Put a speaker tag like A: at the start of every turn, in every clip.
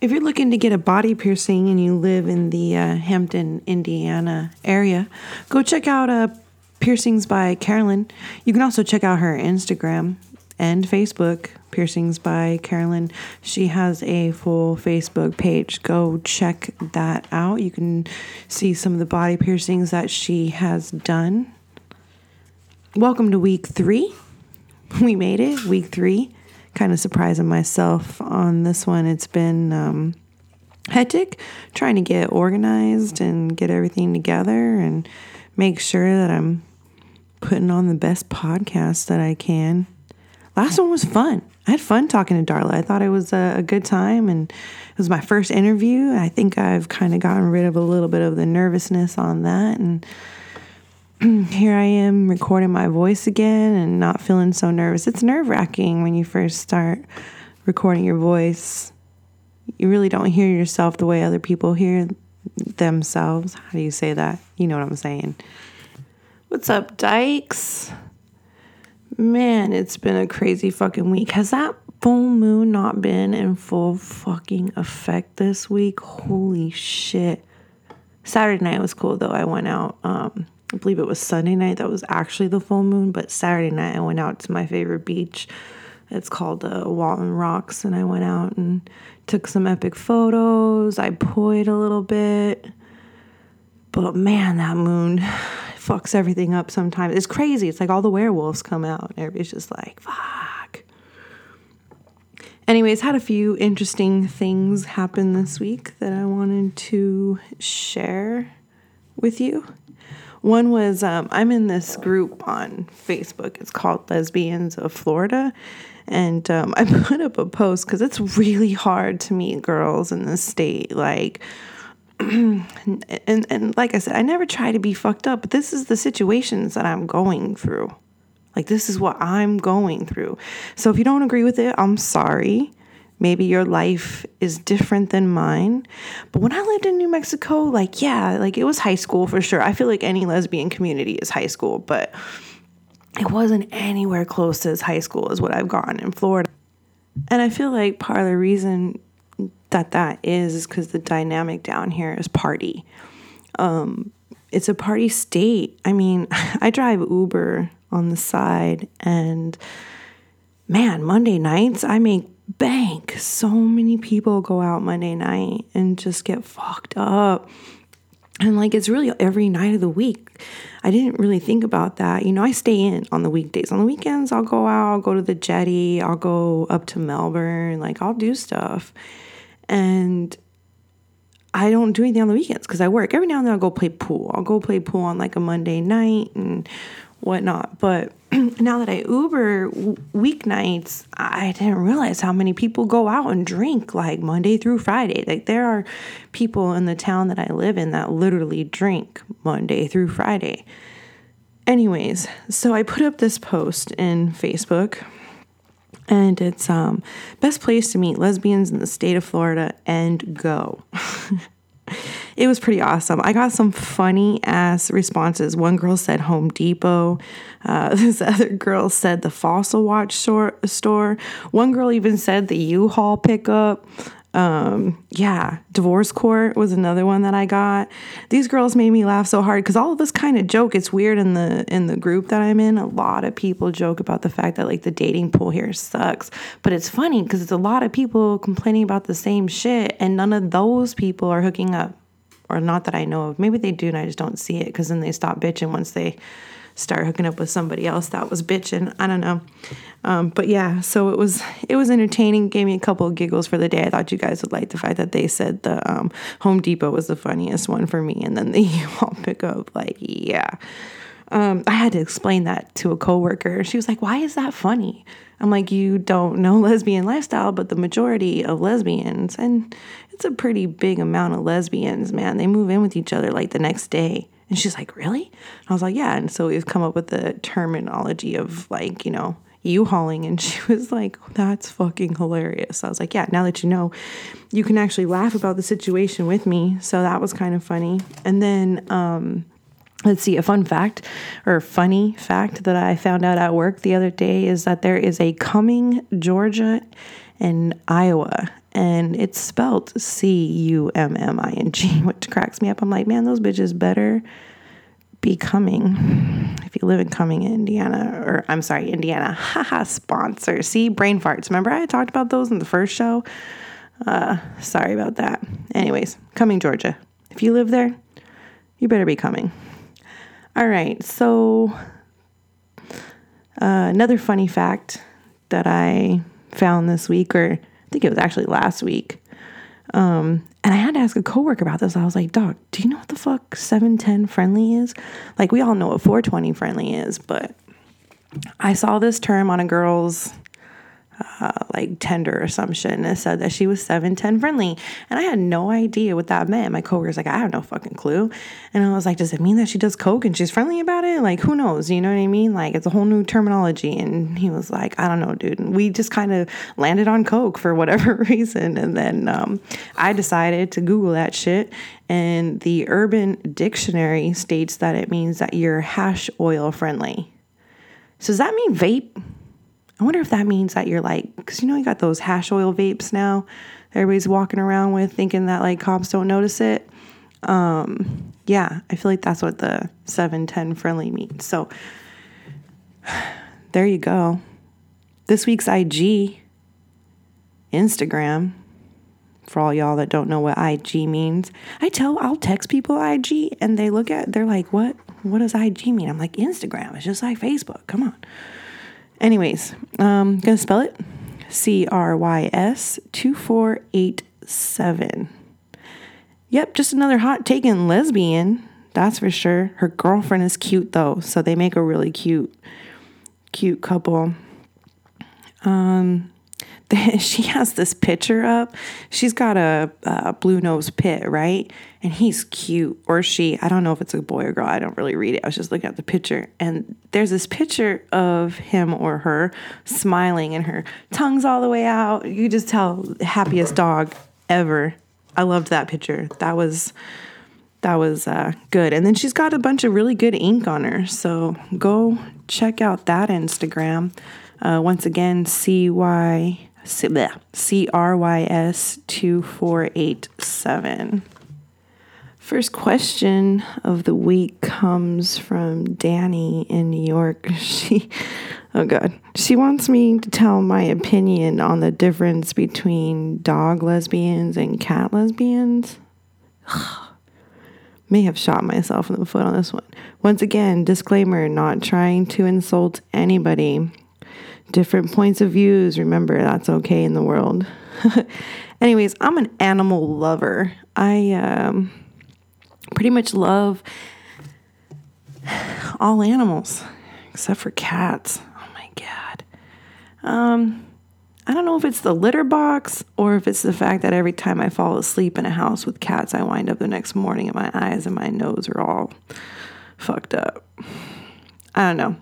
A: If you're looking to get a body piercing and you live in the uh, Hampton, Indiana area, go check out uh, Piercings by Carolyn. You can also check out her Instagram and Facebook, Piercings by Carolyn. She has a full Facebook page. Go check that out. You can see some of the body piercings that she has done. Welcome to week three. We made it, week three kind of surprising myself on this one. It's been um, hectic trying to get organized and get everything together and make sure that I'm putting on the best podcast that I can. Last one was fun. I had fun talking to Darla. I thought it was a, a good time and it was my first interview. I think I've kind of gotten rid of a little bit of the nervousness on that and here I am recording my voice again and not feeling so nervous. It's nerve wracking when you first start recording your voice. You really don't hear yourself the way other people hear themselves. How do you say that? You know what I'm saying. What's up, Dykes? Man, it's been a crazy fucking week. Has that full moon not been in full fucking effect this week? Holy shit. Saturday night was cool though. I went out. Um, I believe it was Sunday night that was actually the full moon, but Saturday night I went out to my favorite beach. It's called uh, Walton Rocks, and I went out and took some epic photos. I poyed a little bit. But man, that moon fucks everything up sometimes. It's crazy. It's like all the werewolves come out. And everybody's just like, fuck. Anyways, had a few interesting things happen this week that I wanted to share with you. One was um, I'm in this group on Facebook. It's called Lesbians of Florida. And um, I put up a post because it's really hard to meet girls in the state. Like, and, and like I said, I never try to be fucked up, but this is the situations that I'm going through. Like, this is what I'm going through. So if you don't agree with it, I'm sorry. Maybe your life is different than mine. But when I lived in New Mexico, like, yeah, like it was high school for sure. I feel like any lesbian community is high school, but it wasn't anywhere close to as high school as what I've gone in Florida. And I feel like part of the reason that that is is because the dynamic down here is party. Um, it's a party state. I mean, I drive Uber on the side, and man, Monday nights I make bank. So many people go out Monday night and just get fucked up. And like it's really every night of the week. I didn't really think about that. You know, I stay in on the weekdays. On the weekends, I'll go out, I'll go to the jetty, I'll go up to Melbourne, like I'll do stuff. And I don't do anything on the weekends because I work. Every now and then I'll go play pool. I'll go play pool on like a Monday night and whatnot. But now that I Uber weeknights, I didn't realize how many people go out and drink like Monday through Friday. Like there are people in the town that I live in that literally drink Monday through Friday. Anyways, so I put up this post in Facebook and it's um best place to meet lesbians in the state of Florida and go. it was pretty awesome. I got some funny ass responses. One girl said Home Depot. Uh, this other girl said the Fossil Watch store. store. One girl even said the U-Haul pickup. Um, yeah, divorce court was another one that I got. These girls made me laugh so hard because all of us kind of joke. It's weird in the in the group that I'm in. A lot of people joke about the fact that like the dating pool here sucks, but it's funny because it's a lot of people complaining about the same shit, and none of those people are hooking up or not that I know of. Maybe they do and I just don't see it because then they stop bitching once they start hooking up with somebody else that was bitching. I don't know. Um, but yeah, so it was it was entertaining. Gave me a couple of giggles for the day. I thought you guys would like the fact that they said the um, Home Depot was the funniest one for me, and then the U-Haul pickup. Like, yeah. Um, I had to explain that to a coworker. She was like, "Why is that funny?" I'm like, "You don't know lesbian lifestyle, but the majority of lesbians, and it's a pretty big amount of lesbians, man. They move in with each other like the next day." And she's like, "Really?" And I was like, "Yeah." And so we've come up with the terminology of like, you know, U-hauling, and she was like, "That's fucking hilarious." I was like, "Yeah." Now that you know, you can actually laugh about the situation with me, so that was kind of funny. And then. um Let's see, a fun fact or funny fact that I found out at work the other day is that there is a Cumming Georgia, and Iowa. And it's spelled C U M M I N G, which cracks me up. I'm like, man, those bitches better be coming. If you live in Cumming, Indiana, or I'm sorry, Indiana, haha, sponsor. See, brain farts. Remember I talked about those in the first show? Uh, sorry about that. Anyways, Cumming, Georgia. If you live there, you better be coming. All right, so uh, another funny fact that I found this week, or I think it was actually last week. Um, and I had to ask a coworker about this. I was like, Doc, do you know what the fuck 710 friendly is? Like, we all know what 420 friendly is, but I saw this term on a girl's uh, like Tinder assumption and said that she was 710 friendly. And I had no idea what that meant. My coworker's like, I have no fucking clue. And I was like, does it mean that she does coke and she's friendly about it? Like, who knows? You know what I mean? Like, it's a whole new terminology. And he was like, I don't know, dude. And we just kind of landed on coke for whatever reason. And then um, I decided to Google that shit. And the Urban Dictionary states that it means that you're hash oil friendly. So does that mean vape? I wonder if that means that you're like, because you know, you got those hash oil vapes now. Everybody's walking around with thinking that like cops don't notice it. Um, yeah, I feel like that's what the 710 friendly means. So there you go. This week's IG, Instagram, for all y'all that don't know what IG means. I tell, I'll text people IG and they look at, they're like, what? What does IG mean? I'm like, Instagram. It's just like Facebook. Come on. Anyways, um, gonna spell it C R Y S 2487. Yep, just another hot taken lesbian, that's for sure. Her girlfriend is cute though, so they make a really cute, cute couple. Um, she has this picture up. She's got a, a blue nose pit, right? And he's cute, or she. I don't know if it's a boy or girl. I don't really read it. I was just looking at the picture, and there's this picture of him or her smiling, and her tongue's all the way out. You just tell happiest dog ever. I loved that picture. That was that was uh, good. And then she's got a bunch of really good ink on her. So go check out that Instagram. Uh, once again, C Y C R Y S 2487. First question of the week comes from Danny in New York. She, oh God, she wants me to tell my opinion on the difference between dog lesbians and cat lesbians. May have shot myself in the foot on this one. Once again, disclaimer not trying to insult anybody different points of views. Remember, that's okay in the world. Anyways, I'm an animal lover. I um, pretty much love all animals except for cats. Oh my god. Um, I don't know if it's the litter box or if it's the fact that every time I fall asleep in a house with cats, I wind up the next morning and my eyes and my nose are all fucked up. I don't know.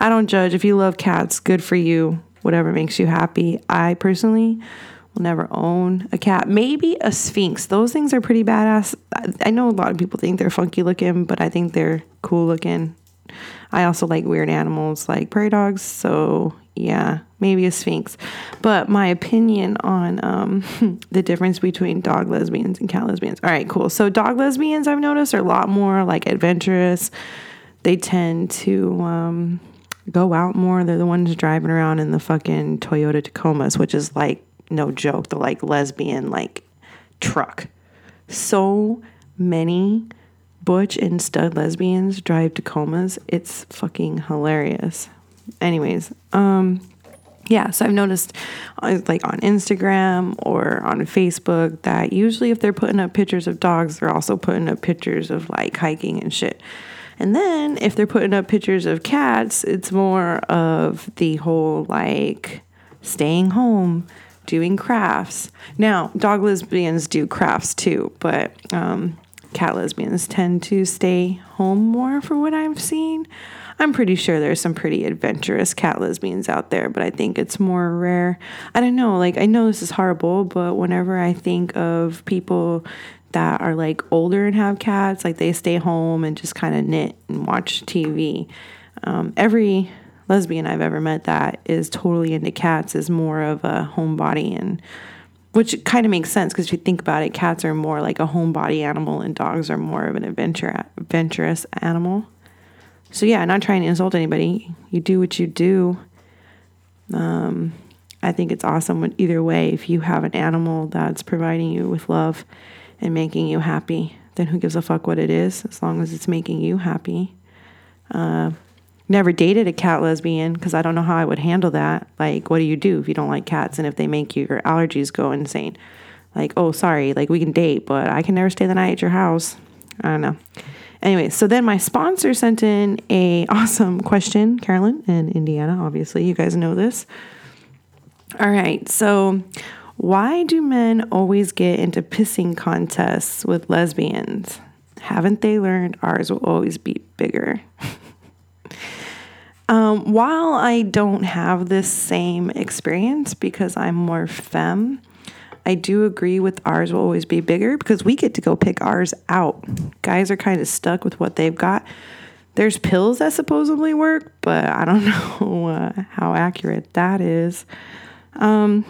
A: I don't judge. If you love cats, good for you. Whatever makes you happy. I personally will never own a cat. Maybe a sphynx. Those things are pretty badass. I know a lot of people think they're funky looking, but I think they're cool looking. I also like weird animals like prairie dogs. So, yeah, maybe a sphynx. But my opinion on um, the difference between dog lesbians and cat lesbians. All right, cool. So, dog lesbians, I've noticed, are a lot more like adventurous they tend to um, go out more. They're the ones driving around in the fucking Toyota Tacomas, which is like no joke, the like lesbian like truck. So many butch and stud lesbians drive Tacomas. It's fucking hilarious. Anyways, um yeah, so I've noticed uh, like on Instagram or on Facebook that usually if they're putting up pictures of dogs, they're also putting up pictures of like hiking and shit. And then if they're putting up pictures of cats, it's more of the whole like staying home, doing crafts. Now, dog lesbians do crafts too, but um, cat lesbians tend to stay home more for what I've seen. I'm pretty sure there's some pretty adventurous cat lesbians out there, but I think it's more rare. I don't know, like, I know this is horrible, but whenever I think of people that are like older and have cats, like they stay home and just kind of knit and watch TV. Um, every lesbian I've ever met that is totally into cats is more of a homebody and which kind of makes sense because if you think about it, cats are more like a homebody animal and dogs are more of an adventure adventurous animal. So yeah, not trying to insult anybody. You do what you do. Um, I think it's awesome either way. If you have an animal that's providing you with love and making you happy, then who gives a fuck what it is as long as it's making you happy. Uh, never dated a cat lesbian because I don't know how I would handle that. Like, what do you do if you don't like cats and if they make your allergies go insane? Like, oh, sorry, like we can date, but I can never stay the night at your house. I don't know. Anyway, so then my sponsor sent in a awesome question, Carolyn in Indiana. Obviously, you guys know this. All right, so why do men always get into pissing contests with lesbians? Haven't they learned ours will always be bigger? um, while I don't have this same experience because I'm more femme, I do agree with ours will always be bigger because we get to go pick ours out. Guys are kind of stuck with what they've got. There's pills that supposedly work, but I don't know uh, how accurate that is. Um,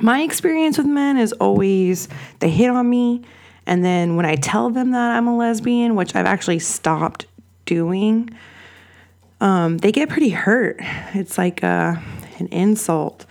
A: my experience with men is always they hit on me, and then when I tell them that I'm a lesbian, which I've actually stopped doing, um, they get pretty hurt. It's like uh, an insult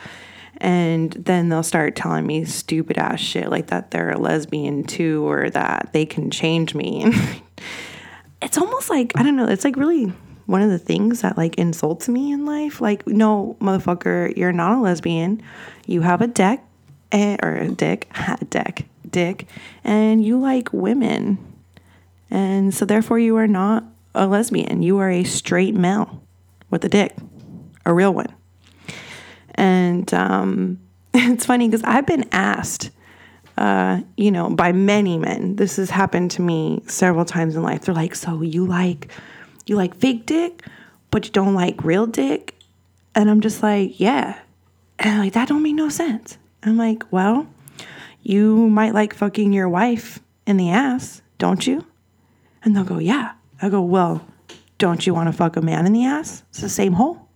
A: and then they'll start telling me stupid ass shit like that they're a lesbian too or that they can change me it's almost like i don't know it's like really one of the things that like insults me in life like no motherfucker you're not a lesbian you have a deck eh, or a dick a deck dick and you like women and so therefore you are not a lesbian you are a straight male with a dick a real one and um, it's funny because I've been asked, uh, you know, by many men. This has happened to me several times in life. They're like, "So you like, you like fake dick, but you don't like real dick?" And I'm just like, "Yeah." And like, that don't make no sense. I'm like, "Well, you might like fucking your wife in the ass, don't you?" And they'll go, "Yeah." I go, "Well, don't you want to fuck a man in the ass? It's the same hole."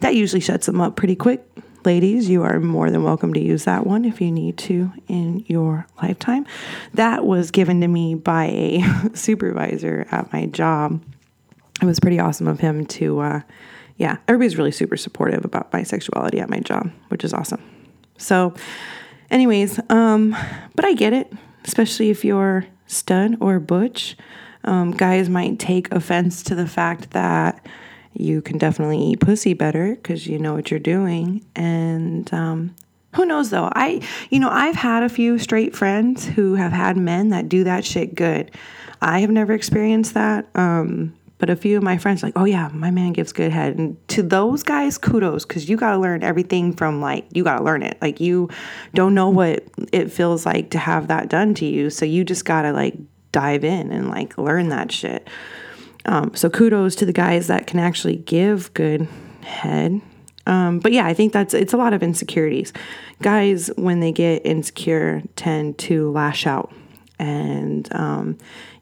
A: That usually shuts them up pretty quick. Ladies, you are more than welcome to use that one if you need to in your lifetime. That was given to me by a supervisor at my job. It was pretty awesome of him to, uh, yeah, everybody's really super supportive about my sexuality at my job, which is awesome. So, anyways, um, but I get it, especially if you're stud or butch. Um, guys might take offense to the fact that you can definitely eat pussy better because you know what you're doing. And um, who knows though? I, you know, I've had a few straight friends who have had men that do that shit good. I have never experienced that. Um, but a few of my friends like, oh yeah, my man gives good head. And to those guys, kudos, because you got to learn everything from like, you got to learn it. Like, you don't know what it feels like to have that done to you. So you just got to like dive in and like learn that shit. Um, so kudos to the guys that can actually give good head. Um, but yeah, I think that's it's a lot of insecurities. Guys, when they get insecure, tend to lash out, and um,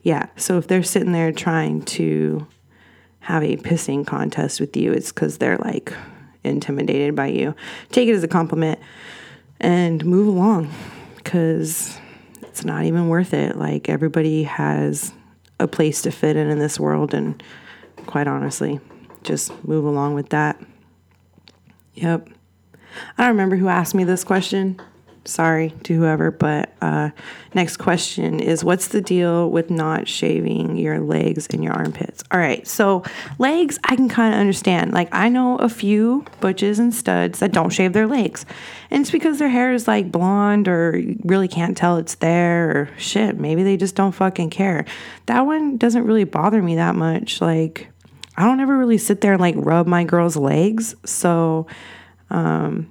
A: yeah. So if they're sitting there trying to have a pissing contest with you, it's because they're like intimidated by you. Take it as a compliment and move along, because it's not even worth it. Like everybody has a place to fit in in this world. And quite honestly, just move along with that. Yep. I don't remember who asked me this question sorry to whoever, but uh, next question is what's the deal with not shaving your legs and your armpits? All right, so legs, I can kind of understand. Like, I know a few butches and studs that don't shave their legs, and it's because their hair is like blonde or really can't tell it's there or shit. Maybe they just don't fucking care. That one doesn't really bother me that much. Like, I don't ever really sit there and like rub my girl's legs, so. Um,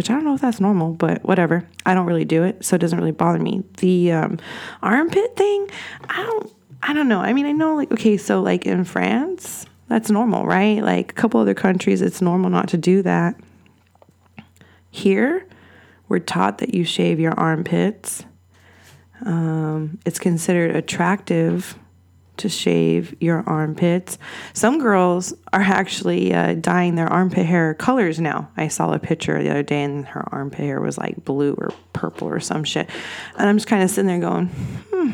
A: which I don't know if that's normal, but whatever. I don't really do it, so it doesn't really bother me. The um, armpit thing, I don't, I don't know. I mean, I know like okay, so like in France, that's normal, right? Like a couple other countries, it's normal not to do that. Here, we're taught that you shave your armpits. Um, it's considered attractive
B: to shave your armpits. Some girls are actually uh, dyeing their armpit hair colors now. I saw a picture the other day and her armpit hair was like blue or purple or some shit. And I'm just kind of sitting there going, hmm,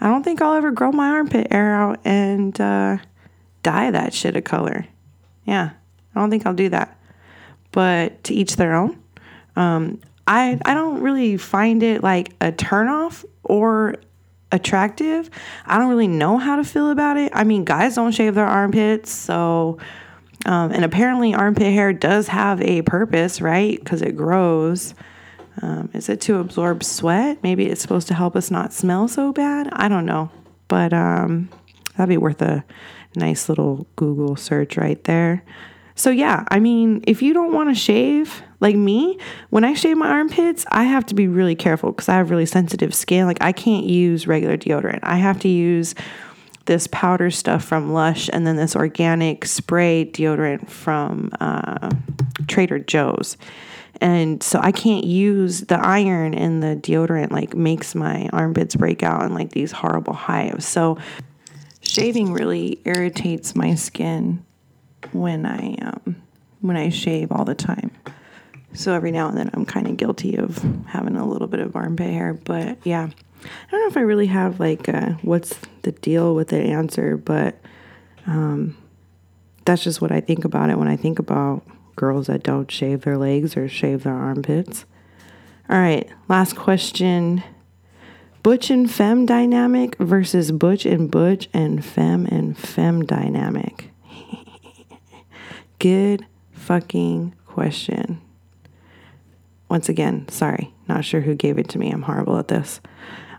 B: I don't think I'll ever grow my armpit hair out and uh, dye that shit a color. Yeah, I don't think I'll do that. But to each their own. Um, I, I don't really find it like a turnoff or attractive. I don't really know how to feel about it. I mean, guys don't shave their armpits, so um, and apparently armpit hair does have a purpose, right? Because it grows. Um, is it to absorb sweat? Maybe it's supposed to help us not smell so bad. I don't know, but um, that'd be worth a nice little Google search right there. So yeah, I mean, if you don't want to shave, like me, when I shave my armpits, I have to be really careful because I have really sensitive skin. Like I can't use regular deodorant. I have to use this powder stuff from Lush and then this organic spray deodorant from uh, Trader Joe's. And so I can't use the iron in the deodorant, like makes my armpits break out in like these horrible hives. So shaving really irritates my skin when I um, when I shave all the time. So every now and then I'm kind of guilty of having a little bit of armpit hair. But yeah, I don't know if I really have like a, what's the deal with the answer, but um, that's just what I think about it when I think about girls that don't shave their legs or shave their armpits. All right, last question. Butch and femme dynamic versus butch and butch and femme and femme dynamic. Good fucking question once again, sorry, not sure who gave it to me. I'm horrible at this.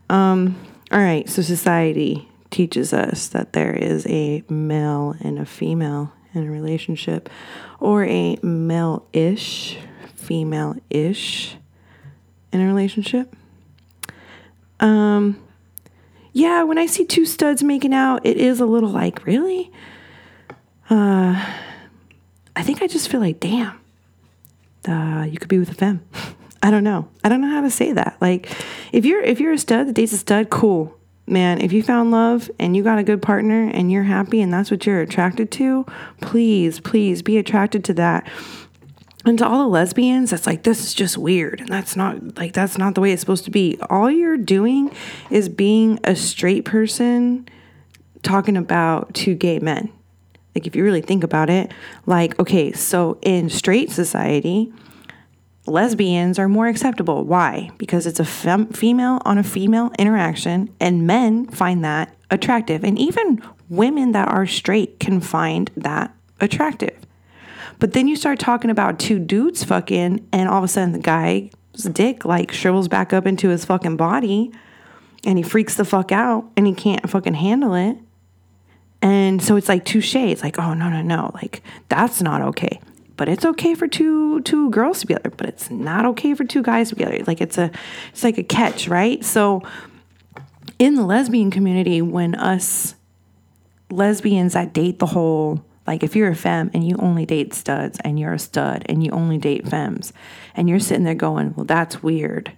B: Um, all right, so society teaches us that there is a male and a female in a relationship, or a male ish, female ish in a relationship. Um, yeah, when I see two studs making out, it is a little like, really? Uh, I think I just feel like, damn, uh, you could be with a femme. I don't know. I don't know how to say that. Like, if you're if you're a stud that dates a stud, cool, man. If you found love and you got a good partner and you're happy and that's what you're attracted to, please, please be attracted to that. And to all the lesbians, that's like this is just weird, and that's not like that's not the way it's supposed to be. All you're doing is being a straight person talking about two gay men. Like, if you really think about it, like, okay, so in straight society, lesbians are more acceptable. Why? Because it's a fem- female on a female interaction, and men find that attractive. And even women that are straight can find that attractive. But then you start talking about two dudes fucking, and all of a sudden the guy's dick like shrivels back up into his fucking body, and he freaks the fuck out, and he can't fucking handle it. And so it's like two shades, like, oh no, no, no, like that's not okay. But it's okay for two two girls together, but it's not okay for two guys together. Like it's a it's like a catch, right? So in the lesbian community, when us lesbians that date the whole like if you're a femme and you only date studs and you're a stud and you only date femmes and you're sitting there going, well, that's weird.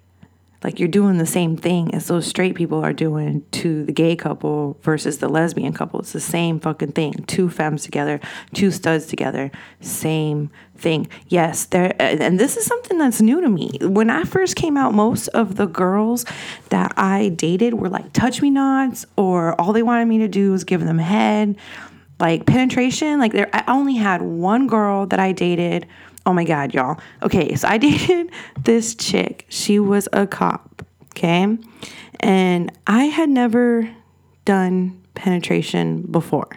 B: Like you're doing the same thing as those straight people are doing to the gay couple versus the lesbian couple. It's the same fucking thing. Two femmes together, two studs together, same thing. Yes, there and this is something that's new to me. When I first came out, most of the girls that I dated were like touch me nots or all they wanted me to do was give them head. Like penetration, like there I only had one girl that I dated Oh my God, y'all. Okay, so I dated this chick. She was a cop, okay? And I had never done penetration before.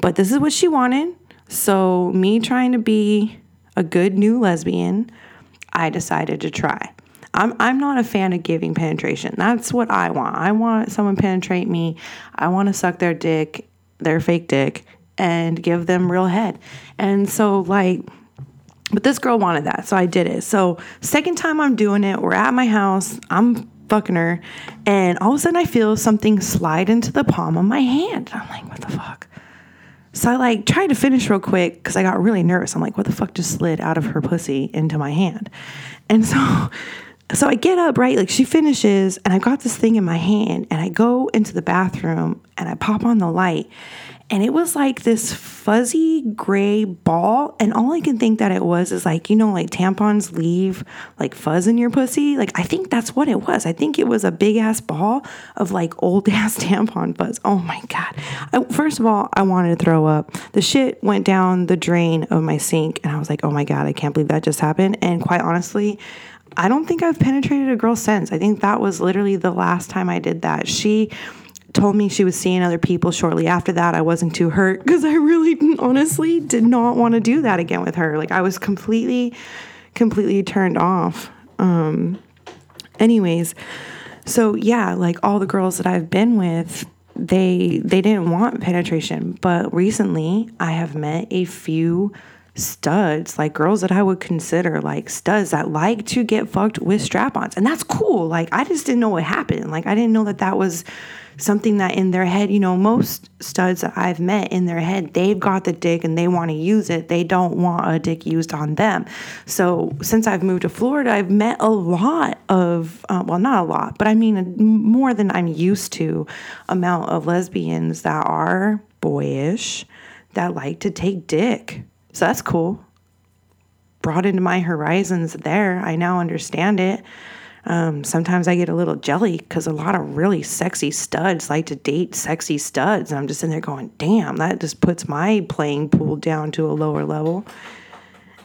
B: But this is what she wanted. So, me trying to be a good new lesbian, I decided to try. I'm, I'm not a fan of giving penetration. That's what I want. I want someone penetrate me. I want to suck their dick, their fake dick, and give them real head. And so, like, but this girl wanted that, so I did it. So, second time I'm doing it, we're at my house, I'm fucking her, and all of a sudden I feel something slide into the palm of my hand. I'm like, what the fuck? So I like tried to finish real quick because I got really nervous. I'm like, what the fuck just slid out of her pussy into my hand? And so so I get up, right? Like she finishes, and I got this thing in my hand, and I go into the bathroom and I pop on the light, and it was like this fuzzy gray ball. And all i can think that it was is like you know like tampons leave like fuzz in your pussy? Like i think that's what it was. I think it was a big ass ball of like old ass tampon fuzz. Oh my god. I, first of all i wanted to throw up. The shit went down the drain of my sink and i was like oh my god i can't believe that just happened. And quite honestly I don't think I've penetrated a girl since. I think that was literally the last time I did that. She told me she was seeing other people shortly after that. I wasn't too hurt because I really honestly did not want to do that again with her. Like I was completely, completely turned off. Um, anyways, so yeah, like all the girls that I've been with, they they didn't want penetration, but recently I have met a few studs, like girls that I would consider like studs that like to get fucked with strap-ons. And that's cool. Like I just didn't know what happened. Like I didn't know that that was something that in their head, you know, most studs that I've met in their head, they've got the dick and they want to use it. They don't want a dick used on them. So since I've moved to Florida, I've met a lot of, uh, well, not a lot, but I mean more than I'm used to amount of lesbians that are boyish that like to take dick. So that's cool. Brought into my horizons there. I now understand it. Um, sometimes I get a little jelly because a lot of really sexy studs like to date sexy studs. And I'm just in there going, damn, that just puts my playing pool down to a lower level.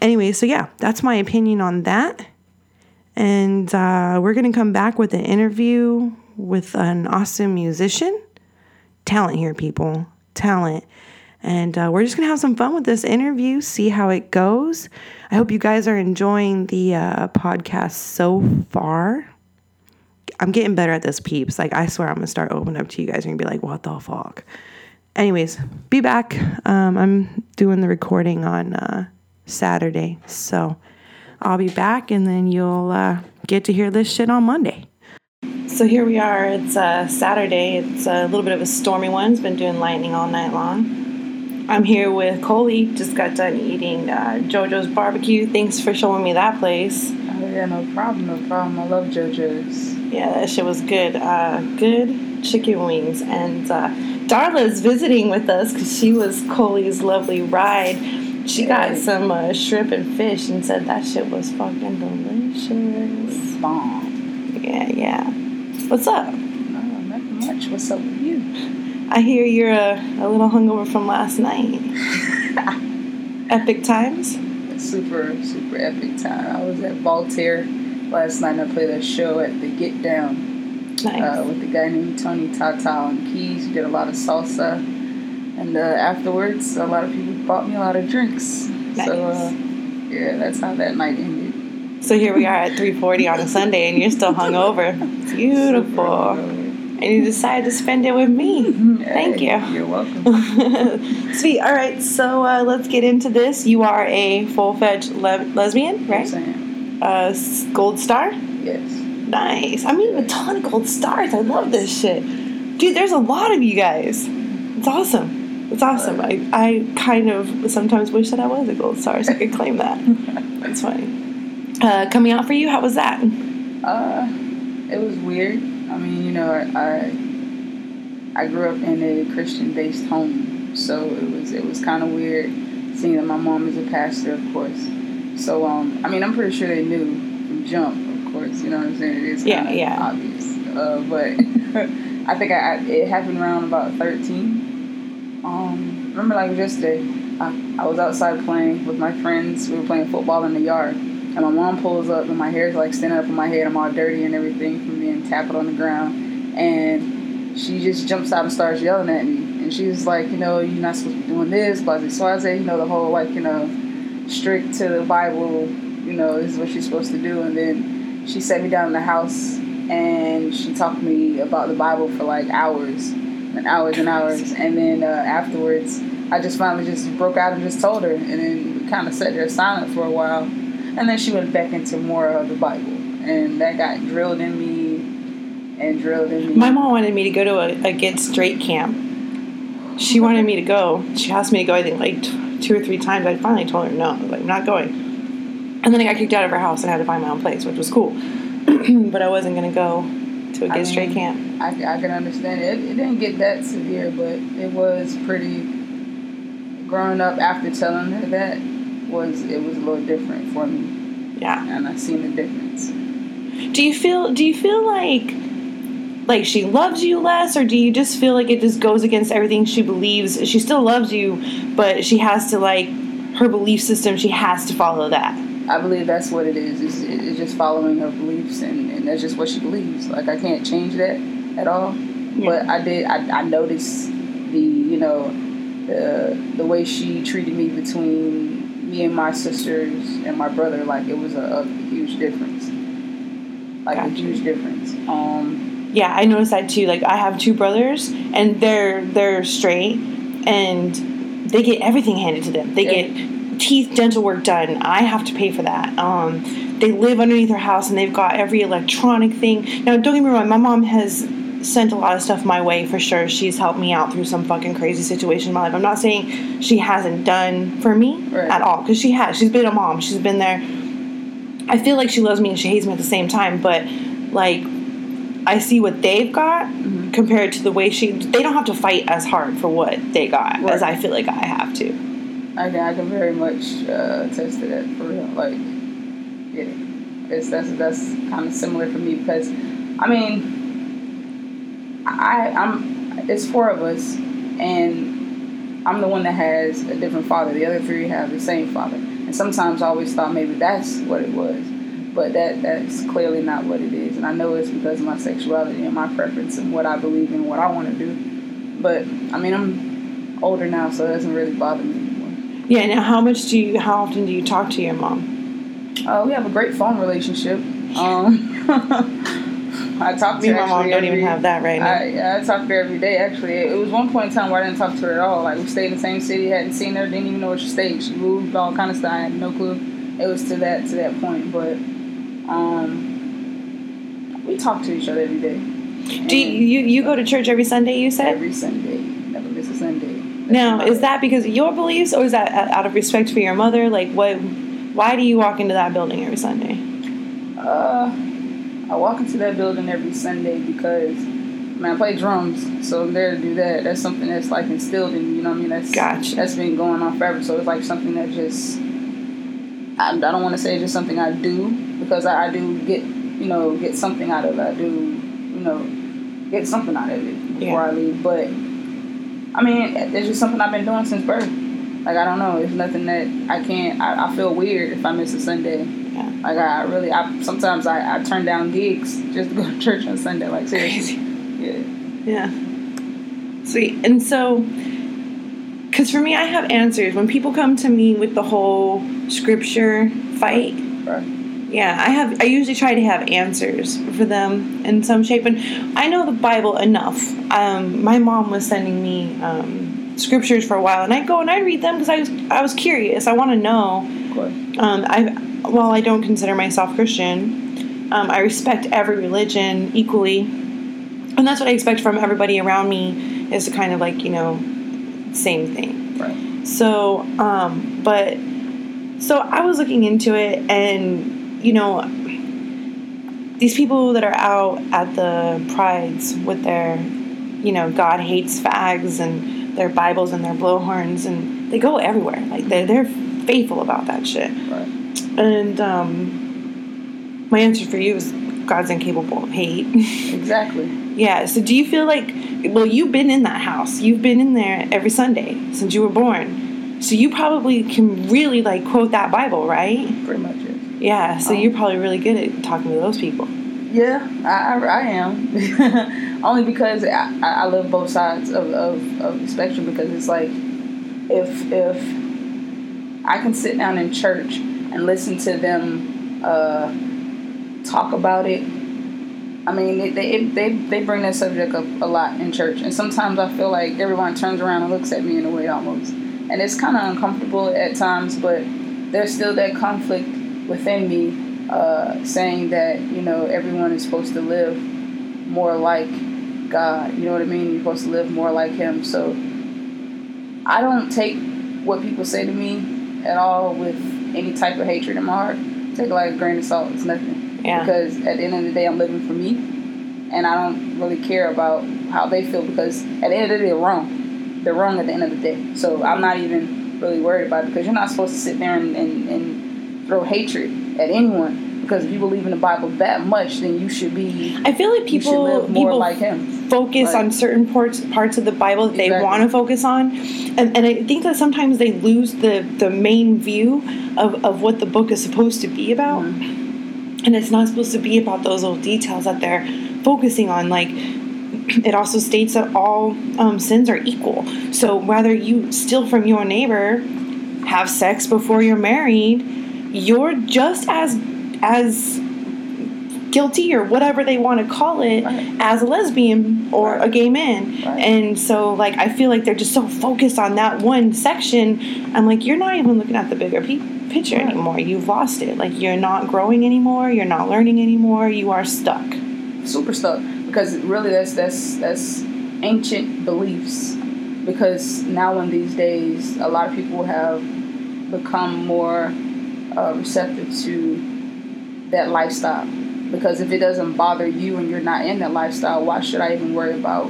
B: Anyway, so yeah, that's my opinion on that. And uh, we're going to come back with an interview with an awesome musician. Talent here, people. Talent. And uh, we're just going to have some fun with this interview, see how it goes. I hope you guys are enjoying the uh, podcast so far. I'm getting better at this, peeps. Like, I swear I'm going to start opening up to you guys and be like, what the fuck? Anyways, be back. Um, I'm doing the recording on uh, Saturday. So I'll be back and then you'll uh, get to hear this shit on Monday. So here we are. It's uh, Saturday. It's a little bit of a stormy one. It's been doing lightning all night long. I'm here with Coley. Just got done eating uh, JoJo's barbecue. Thanks for showing me that place.
C: Oh yeah, no problem, no problem. I love JoJo's.
B: Yeah, that shit was good. Uh, good chicken wings. And uh, Darla's visiting with us because she was Coley's lovely ride. She got some uh, shrimp and fish and said that shit was fucking delicious.
C: Bomb.
B: Yeah, yeah. What's up?
C: No, nothing much. What's up with you?
B: I hear you're a, a little hungover from last night. epic times?
C: Super, super epic time. I was at Voltaire last night and I played a show at the Get Down.
B: Nice.
C: Uh, with a guy named Tony Tata on keys. We did a lot of salsa. And uh, afterwards, a lot of people bought me a lot of drinks. Nice. So, uh, yeah, that's how that night ended.
B: So here we are at 3:40 on a Sunday, and you're still hungover. Beautiful and you decided to spend it with me. Thank you.
C: You're welcome.
B: Sweet. All right, so uh, let's get into this. You are a full-fledged le- lesbian, right?
C: Yes, I am.
B: Uh, gold star.
C: Yes.
B: Nice. I mean, a ton of gold stars. I love this shit, dude. There's a lot of you guys. It's awesome. It's awesome. I, I kind of sometimes wish that I was a gold star so I could claim that. That's funny. Uh, coming out for you, how was that?
C: Uh, it was weird. I mean, you know, I I grew up in a Christian-based home, so it was it was kind of weird seeing that my mom is a pastor, of course. So um, I mean, I'm pretty sure they knew from jump, of course. You know what I'm saying? It is
B: yeah, yeah.
C: obvious, uh, but I think I, I, it happened around about 13. Um, remember like yesterday, I, I was outside playing with my friends. We were playing football in the yard and my mom pulls up, and my hair's like standing up on my head. I'm all dirty and everything from being tackled on the ground. And she just jumps out and starts yelling at me. And she's like, you know, you're not supposed to be doing this, blah, So I say, you know, the whole, like, you know, strict to the Bible, you know, is what she's supposed to do. And then she set me down in the house and she talked to me about the Bible for like hours and hours and hours. And then uh, afterwards, I just finally just broke out and just told her. And then we kind of sat there silent for a while. And then she went back into more of the Bible. And that got drilled in me and drilled in me.
B: My mom wanted me to go to a, a Get Straight camp. She wanted me to go. She asked me to go, I think, like t- two or three times. I finally told her no. I like, I'm not going. And then I got kicked out of her house and I had to find my own place, which was cool.
A: but I wasn't gonna go to a Get Straight
C: mean,
A: camp.
C: I, I can understand it. it. It didn't get that severe, but it was pretty. Growing up after telling her that was it was a little different for me,
A: Yeah.
C: and I seen the difference.
A: Do you feel? Do you feel like? Like she loves you less, or do you just feel like it just goes against everything she believes? She still loves you, but she has to like her belief system. She has to follow that.
C: I believe that's what it is. It's, it's just following her beliefs, and, and that's just what she believes. Like I can't change that at all. But I did. I, I noticed the you know the the way she treated me between me and my sisters and my brother. Like it was a, a huge difference. Like a huge difference. Um,
A: Yeah, I noticed that too. Like I have two brothers, and they're they're straight, and they get everything handed to them. They
C: Yeah.
A: get teeth, dental work done. I have to pay for that. Um, they live underneath their house, and they've got every electronic thing. Now, don't get me wrong. My mom has sent a lot of stuff my way for sure. She's helped me out through some fucking crazy situation in my life. I'm not saying she hasn't done for me
C: Right.
A: at all, because she has. She's been a mom. She's been there. I feel like she loves me and she hates me at the same time, but like I see what they've got
C: Mm-hmm.
A: compared to the way she. They don't have to fight as hard for what they got as I feel like I have to.
C: I can, I can very much uh, attest to that for real. Like, yeah, it's that's that's kind of similar for me because, I mean, I I'm it's four of us and I'm the one that has a different father. The other three have the same father, and sometimes I always thought maybe that's what it was, but that that's clearly not what it is. And I know it's because of my sexuality and my preference and what I believe in, and what I want to do. But I mean, I'm older now, so it doesn't really bother me anymore.
A: Yeah. Now, how much do you? How often do you talk to your mom?
C: Uh, we have a great phone relationship. Um, I talk to
A: Me and my mom don't even have that right now.
C: I, I talk to her every day. Actually, it was one point in time where I didn't talk to her at all. Like we stayed in the same city, hadn't seen her, didn't even know where she stayed. She moved, all kind of stuff. I had no clue. It was to that to that point, but um, we talk to each other every day.
A: do you, you you go to church every Sunday? You said.
C: every Sunday? Never miss a Sunday. That's
A: Now, is that because of your beliefs, or is that out of respect for your mother? Like, what? Why do you walk into that building every Sunday?
C: Uh, I walk into that building every Sunday because, man, I play drums, so I'm there to do that. That's something that's like instilled in me. You know what I mean? That's
A: Gotcha.
C: That's been going on forever. So it's like something that just, I, I don't want to say it's just something I do because I, I do get, you know, get something out of it. I do, you know, get something out of it before
A: Yeah.
C: I leave. But I mean, it's just something I've been doing since birth. Like I don't know, it's nothing that I can't. I, I feel weird if I miss a Sunday.
A: Yeah.
C: Like I really, I sometimes I, I turn down gigs just to go to church on Sunday. Like seriously, yeah.
A: Yeah. Sweet. And so, because for me, I have answers. When people come to me with the whole scripture fight,
C: Right.
A: yeah, I have. I usually try to have answers for them in some shape. And I know the Bible enough. Um, my mom was sending me um, scriptures for a while, and I go and I read them because I was I was curious. I want to know. Um, I while I don't consider myself Christian, um, I respect every religion equally, and that's what I expect from everybody around me is to kind of like you know, same thing.
C: Right.
A: So, um, but so I was looking into it, and you know, these people that are out at the prides with their, you know, God hates fags and their Bibles and their blowhorns, and they go everywhere. Like they're they're faithful about that shit.
C: Right.
A: And um, my answer for you is God's incapable of hate.
C: Exactly.
A: yeah. So do you feel like, well, you've been in that house. You've been in there every Sunday since you were born. So you probably can really like quote that Bible, right?
C: Pretty much.
A: Yeah. So
C: Um,
A: you're probably really good at talking to those people.
C: Yeah, I, I, I am. Only because I, I live both sides of, of, of the spectrum because it's like if if I can sit down in church and listen to them uh, talk about it. I mean, they, they, they, they bring that subject up a lot in church. And sometimes I feel like everyone turns around and looks at me in a way almost. And it's kind of uncomfortable at times, but there's still that conflict within me uh, saying that, you know, everyone is supposed to live more like God. You know what I mean? You're supposed to live more like Him. So I don't take what people say to me at all with any type of hatred in my heart. Take it like a grain of salt. It's nothing.
A: Yeah.
C: Because at the end of the day, I'm living for me, and I don't really care about how they feel because at the end of the day, they're wrong. They're wrong at the end of the day. So I'm not even really worried about it because you're not supposed to sit there and, and, and throw hatred at anyone. Because if you believe in the Bible that much, then you should be.
A: I feel like people
C: live more
A: people
C: like him.
A: Focus on certain parts parts of the Bible that they
C: Exactly.
A: want to focus on, and, and I think that sometimes they lose the the main view of, of what the book is supposed to be about,
C: Mm-hmm.
A: and it's not supposed to be about those little details that they're focusing on. Like it also states that all um, sins are equal. So whether you steal from your neighbor, have sex before you're married, you're just as as guilty or whatever they want to call it
C: Right.
A: as a lesbian or
C: Right.
A: a gay man.
C: Right.
A: And so like I feel like they're just so focused on that one section. I'm like you're not even looking at the bigger pe- picture anymore. You've lost it. Like you're not growing anymore, you're not learning anymore, you are stuck.
C: super stuck because really that's that's that's ancient beliefs because now in these days a lot of people have become more uh, receptive to that lifestyle because if it doesn't bother you and you're not in that lifestyle why should i even worry about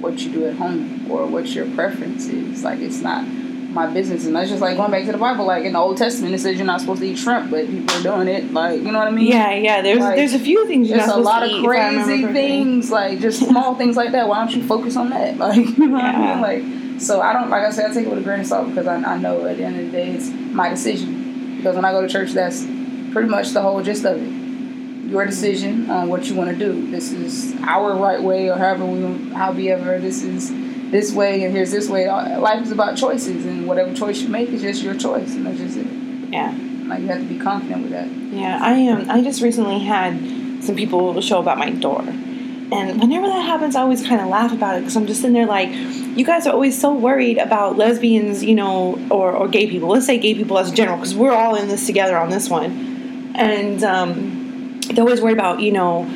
C: what you do at home or what your preference is like it's not my business and that's just like going back to the bible like in the old testament it says you're not supposed to eat shrimp but people are doing it like you know what i mean
A: Yeah, yeah. There's
C: Like,
A: there's a few things
C: there's a lot of
A: eat, if I remember
C: crazy things, like just small things like that. Why don't you focus on that? Like, you know what I mean? Like, so I don't, like I said, I take it with a grain of salt because I, I know at the end of the day it's my decision. Because when I go to church, that's pretty much the whole gist of it. Your decision on what you want to do. This is our right way, or however we, however this is this way, and here's this way. Life is about choices, and whatever choice you make is just your choice, and that's just it.
A: Yeah.
C: Like you have to be confident with that.
A: Yeah, I um I just recently had some people show up at my door. And whenever that happens, I always kind of laugh about it because I'm just sitting there like, you guys are always so worried about lesbians, you know, or, or gay people. Let's say gay people as a general because we're all in this together on this one. And um, they're always worried about, you know,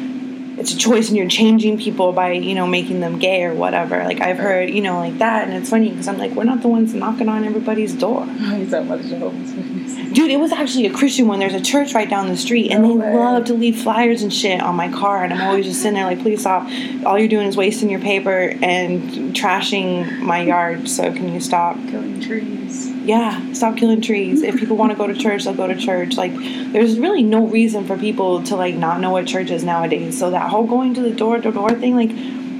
A: it's a choice and you're changing people by, you know, making them gay or whatever. Like I've heard, you know, like that. And it's funny because I'm like, we're not the ones knocking on everybody's door.
C: He's talking about Jehovah's Witnesses.
A: Dude, it was actually a Christian one. There's a church right down the street, and
C: No
A: they
C: way.
A: love to leave flyers and shit on my car. And I'm always just sitting there like, please stop. All you're doing is wasting your paper and trashing my yard. So can you stop?
C: Killing trees.
A: Yeah, stop killing trees. If people want to go to church, they'll go to church. Like, there's really no reason for people to like not know what church is nowadays. So that whole going to the door to door thing, like,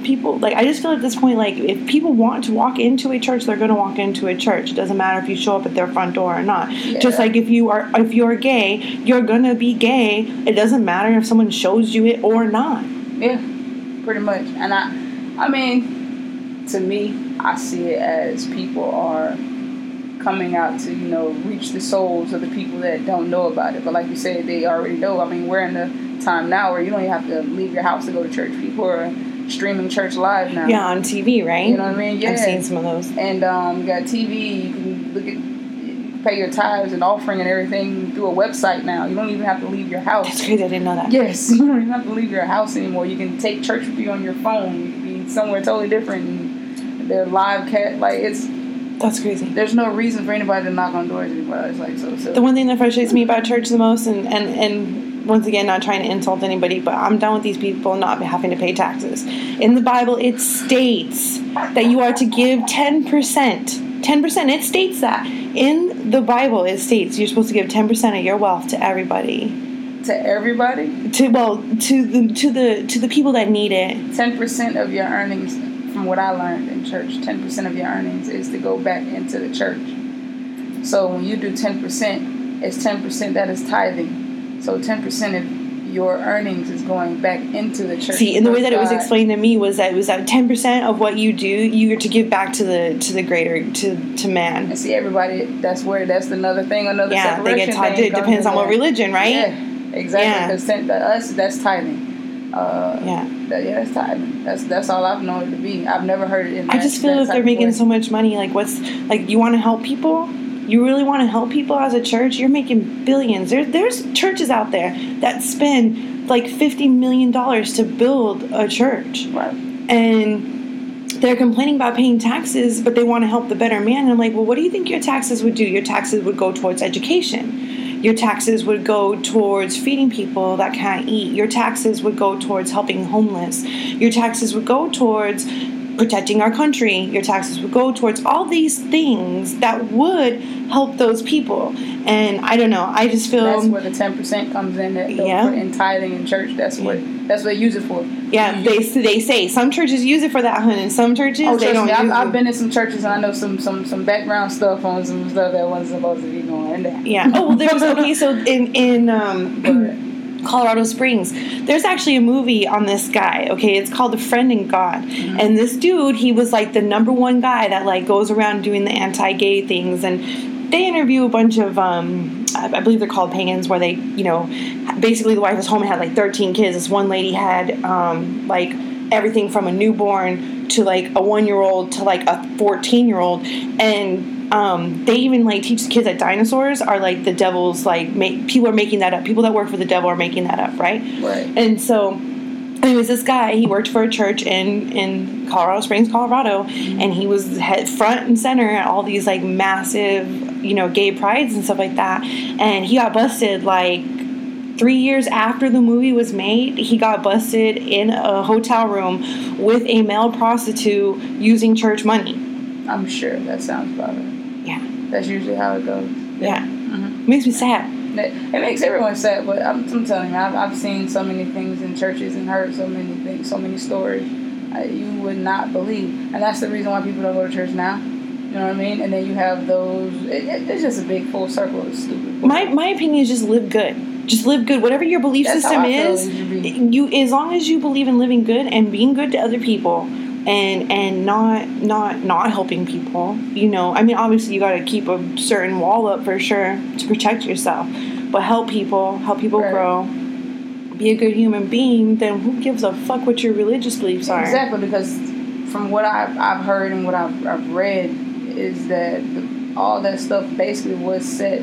A: people like I just feel at this point like if people want to walk into a church, they're gonna walk into a church. It doesn't matter if you show up at their front door or not. Just like if you are if you're gay, you're gonna be gay. It doesn't matter if someone shows you it or not.
C: Yeah, pretty much. And I, I mean, to me, I see it as people are coming out to you know reach the souls of the people that don't know about it. But like you said, they already know. I mean, we're in the time now where you don't even have to leave your house to go to church. People are streaming church live now.
A: Yeah, on TV, right?
C: You know what I mean? Yeah.
A: I've seen some of those.
C: And um, you got TV. You can look at, pay your tithes and offering and everything through a website now. You don't even have to leave your house.
A: That's crazy. I didn't know that.
C: Yes, you don't even have to leave your house anymore. You can take church with you on your phone. You can be somewhere totally different. And they're live cat like it's.
A: That's crazy.
C: There's no reason for anybody to knock on doors anymore. It's like so so.
A: The one thing that frustrates me about church the most, and, and, and once again, not trying to insult anybody, but I'm done with these people not having to pay taxes. In the Bible, it states that you are to give 10%. 10%. It states that. In the Bible, it states you're supposed to give 10% of your wealth to everybody.
C: to everybody,
A: To well, to the to the to the people that need it.
C: ten percent of your earnings, from what I learned in church, ten percent of your earnings is to go back into the church. So when you do ten percent, it's ten percent that is tithing. So ten percent of your earnings is going back into the church.
A: See, and the way that it was explained to me was that it was that 10% of what you do, you are to give back to the to the greater to to man.
C: And see, everybody, that's where that's another thing, another
A: Yeah, they get taught. It depends on what religion, right?
C: Yeah, exactly.
A: Yeah.
C: To us, that's tithing. Uh,
A: Yeah.
C: that, yeah, that's tithing. That's that's all I've known it to be. I've never heard it in.
A: I just feel if they're making so much money, like what's like you want to help people? You really want to help people as a church? You're making billions. There, there's churches out there that spend like fifty million dollars to build a church,
C: Right.
A: and they're complaining about paying taxes, but they want to help the better man. And I'm like, well, what do you think your taxes would do? Your taxes would go towards education. Your taxes would go towards feeding people that can't eat. Your taxes would go towards helping homeless. Your taxes would go towards protecting our country. Your taxes would go towards all these things that would help those people. And I don't know. I just feel
C: that's where the ten percent comes in. That yeah. in tithing in church. That's what that's what they use it for.
A: Yeah, they they say some churches use it for that, and some churches oh, they don't.
C: Me, I've, I've, been in some churches and I know some some some background stuff on some stuff that wasn't supposed to be going in there.
A: Yeah. Oh, well, there's okay. So in in um. Colorado Springs. There's actually a movie on this guy, okay? It's called The Friends of God. Mm-hmm. And this dude, he was like the number one guy that like goes around doing the anti-gay things and they interview a bunch of um, I believe they're called pagans, where they, you know, basically the wife was home and had like 13 kids. This one lady had um, like everything from a newborn to like a one year old to like a 14 year old, and um, they even like teach the kids that dinosaurs are like the devil's like make, people are making that up. People that work for the devil are making that up, right?
C: Right.
A: And so it was this guy. He worked for a church in in Colorado Springs, Colorado, mm-hmm. and he was head front and center at all these like massive, you know, gay prides and stuff like that. And he got busted like three years after the movie was made. He got busted in a hotel room with a male prostitute using church money.
C: I'm sure that sounds about it.
A: Yeah,
C: that's usually how it goes.
A: Yeah, yeah. Mm-hmm. makes me sad
C: it makes everyone sad. But I'm, I'm telling you, I've, I've seen so many things in churches and heard so many things, so many stories uh, you would not believe, and that's the reason why people don't go to church now. You know what I mean? And then you have those. It, it, it's just a big full circle of stupid.
A: My my opinion is just live good. Just live good. Whatever your belief that's system is, you as long as you believe in living good and being good to other people and and not not not helping people you know i mean obviously you got to keep a certain wall up for sure to protect yourself but help people help people right. grow be a good human being then who gives a fuck what your religious beliefs are
C: exactly because from what i've, I've heard and what i've, I've read is that the, all that stuff basically was set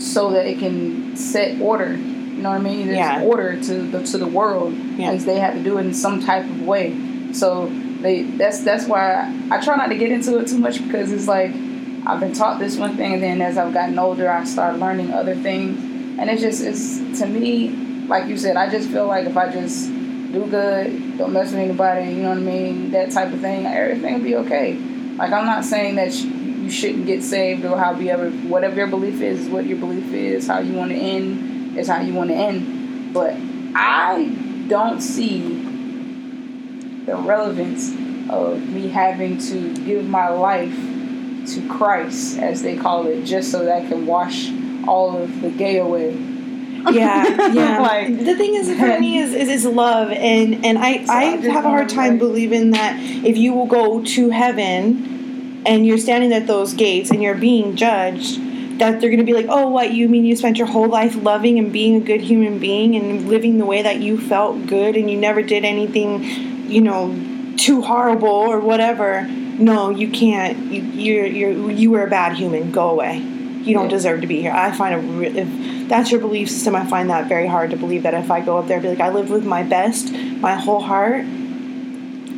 C: so that it can set order you know what I mean? There's yeah. order to the to the world, yeah. as they have to do it in some type of way. So they that's that's why I, try not to get into it too much because it's like I've been taught this one thing, and then as I've gotten older, I start learning other things, and it just it's to me, like you said, I just feel like if I just do good, don't mess with anybody, you know what I mean, that type of thing, everything will be okay. Like I'm not saying that you shouldn't get saved or how be ever whatever your belief is what your belief is, how you want to end is how you want to end, but I don't see the relevance of me having to give my life to Christ, as they call it, just so that I can wash all of the gay away.
A: yeah, yeah. like, the thing is, for me, is, is is love, and and I so I have a hard time believing that if you will go to heaven, and you're standing at those gates and you're being judged, that they're going to be like, oh, what you mean you spent your whole life loving and being a good human being and living the way that you felt good and you never did anything you know, too horrible or whatever. No, you can't. You you're, you're you were a bad human. Go away. You don't yeah. deserve to be here. I find a re- if that's your belief system, I find that very hard to believe that if I go up there, be like, I lived with my best, my whole heart.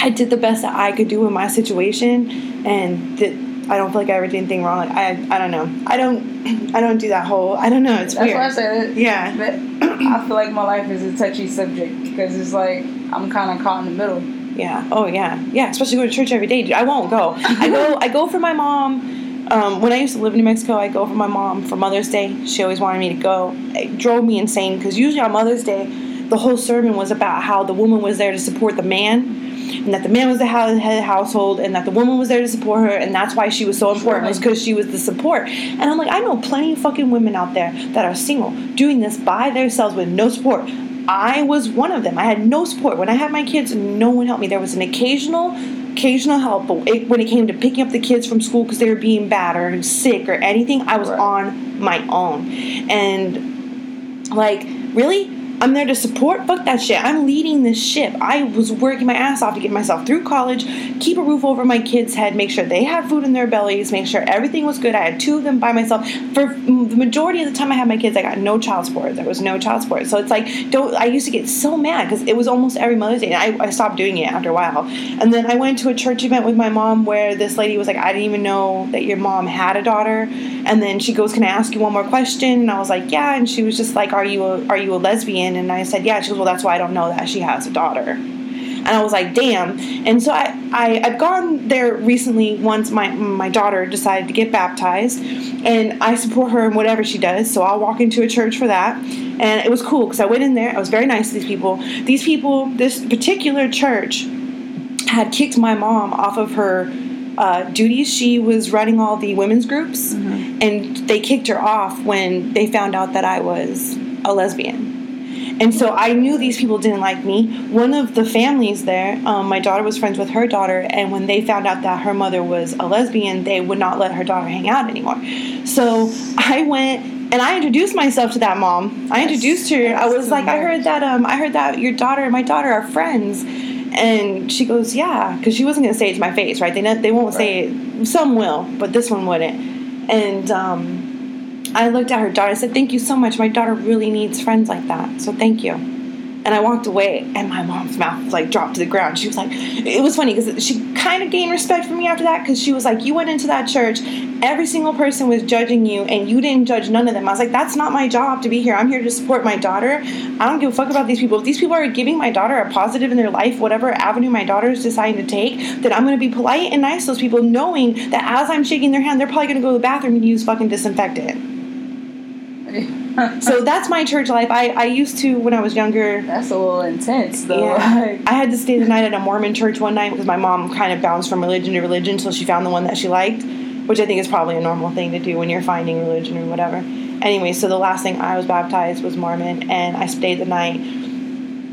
A: I did the best that I could do in my situation, and that I don't feel like I ever did anything wrong. Like I, I don't know. I don't, I don't do that whole. I don't know. It's
C: That's
A: weird.
C: why I said
A: it. Yeah.
C: But I feel like my life is a touchy subject because it's like I'm kind of caught in the middle.
A: Yeah. Oh yeah. Yeah. Especially going to church every day. Dude, I won't go. I go. I go for my mom. Um, when I used to live in New Mexico, I go for my mom for Mother's Day. She always wanted me to go. It drove me insane because usually on Mother's Day, the whole sermon was about how the woman was there to support the man, and that the man was the head of household, and that the woman was there to support her, and that's why she was so important was because she was the support. And I'm like, I know plenty of fucking women out there that are single doing this by themselves with no support. I was one of them. I had no support. When I had my kids, no one helped me. There was an occasional occasional help, but it, when it came to picking up the kids from school because they were being bad or sick or anything, I was right. on my own. And like, really, I'm there to support. Fuck that shit. I'm leading this ship. I was working my ass off to get myself through college, keep a roof over my kids' head, make sure they had food in their bellies, make sure everything was good. I had two of them by myself. For the majority of the time I had my kids, I got no child support. There was no child support. So it's like, don't. I used to get so mad because it was almost every Mother's Day, and I, I stopped doing it after a while. And then I went to a church event with my mom where this lady was like, I didn't even know that your mom had a daughter. And then she goes, Can I ask you one more question? And I was like, Yeah. And she was just like, Are you a, are you a lesbian? And I said, Yeah. She goes, Well, that's why I don't know that she has a daughter. And I was like, damn. And so I, I I've gone there recently once my my daughter decided to get baptized, and I support her in whatever she does. So I'll walk into a church for that, and it was cool because I went in there. I was very nice to these people. These people, this particular church, had kicked my mom off of her uh, duties. She was running all the women's groups, and they kicked her off when they found out that I was a lesbian. And so I knew these people didn't like me. One of the families there, um, my daughter was friends with her daughter, and when they found out that her mother was a lesbian, they would not let her daughter hang out anymore. So I went and I introduced myself to that mom. I introduced her. I was like, I heard that um, I heard that your daughter and my daughter are friends. And she goes, yeah, because she wasn't gonna say it to my face, right? They not, they won't say it. Some will, but this one wouldn't. And um, I looked at her daughter. I said, "Thank you so much. My daughter really needs friends like that. So thank you." And I walked away, and my mom's mouth like dropped to the ground. She was like, "It was funny because she kind of gained respect for me after that because she was like, you went into that church, every single person was judging you, and you didn't judge none of them." I was like, "That's not my job to be here. I'm here to support my daughter. I don't give a fuck about these people. If these people are giving my daughter a positive in their life, whatever avenue my daughter is deciding to take, then I'm going to be polite and nice to those people, knowing that as I'm shaking their hand, they're probably going to go to the bathroom and use fucking disinfectant." so that's my church life. I, I used to when I was younger.
C: That's a little intense, though.
A: Yeah, I had to stay the night at a Mormon church one night because my mom kind of bounced from religion to religion, until she found the one that she liked, which I think is probably a normal thing to do when you're finding religion or whatever. Anyway, so the last thing I was baptized was Mormon, and I stayed the night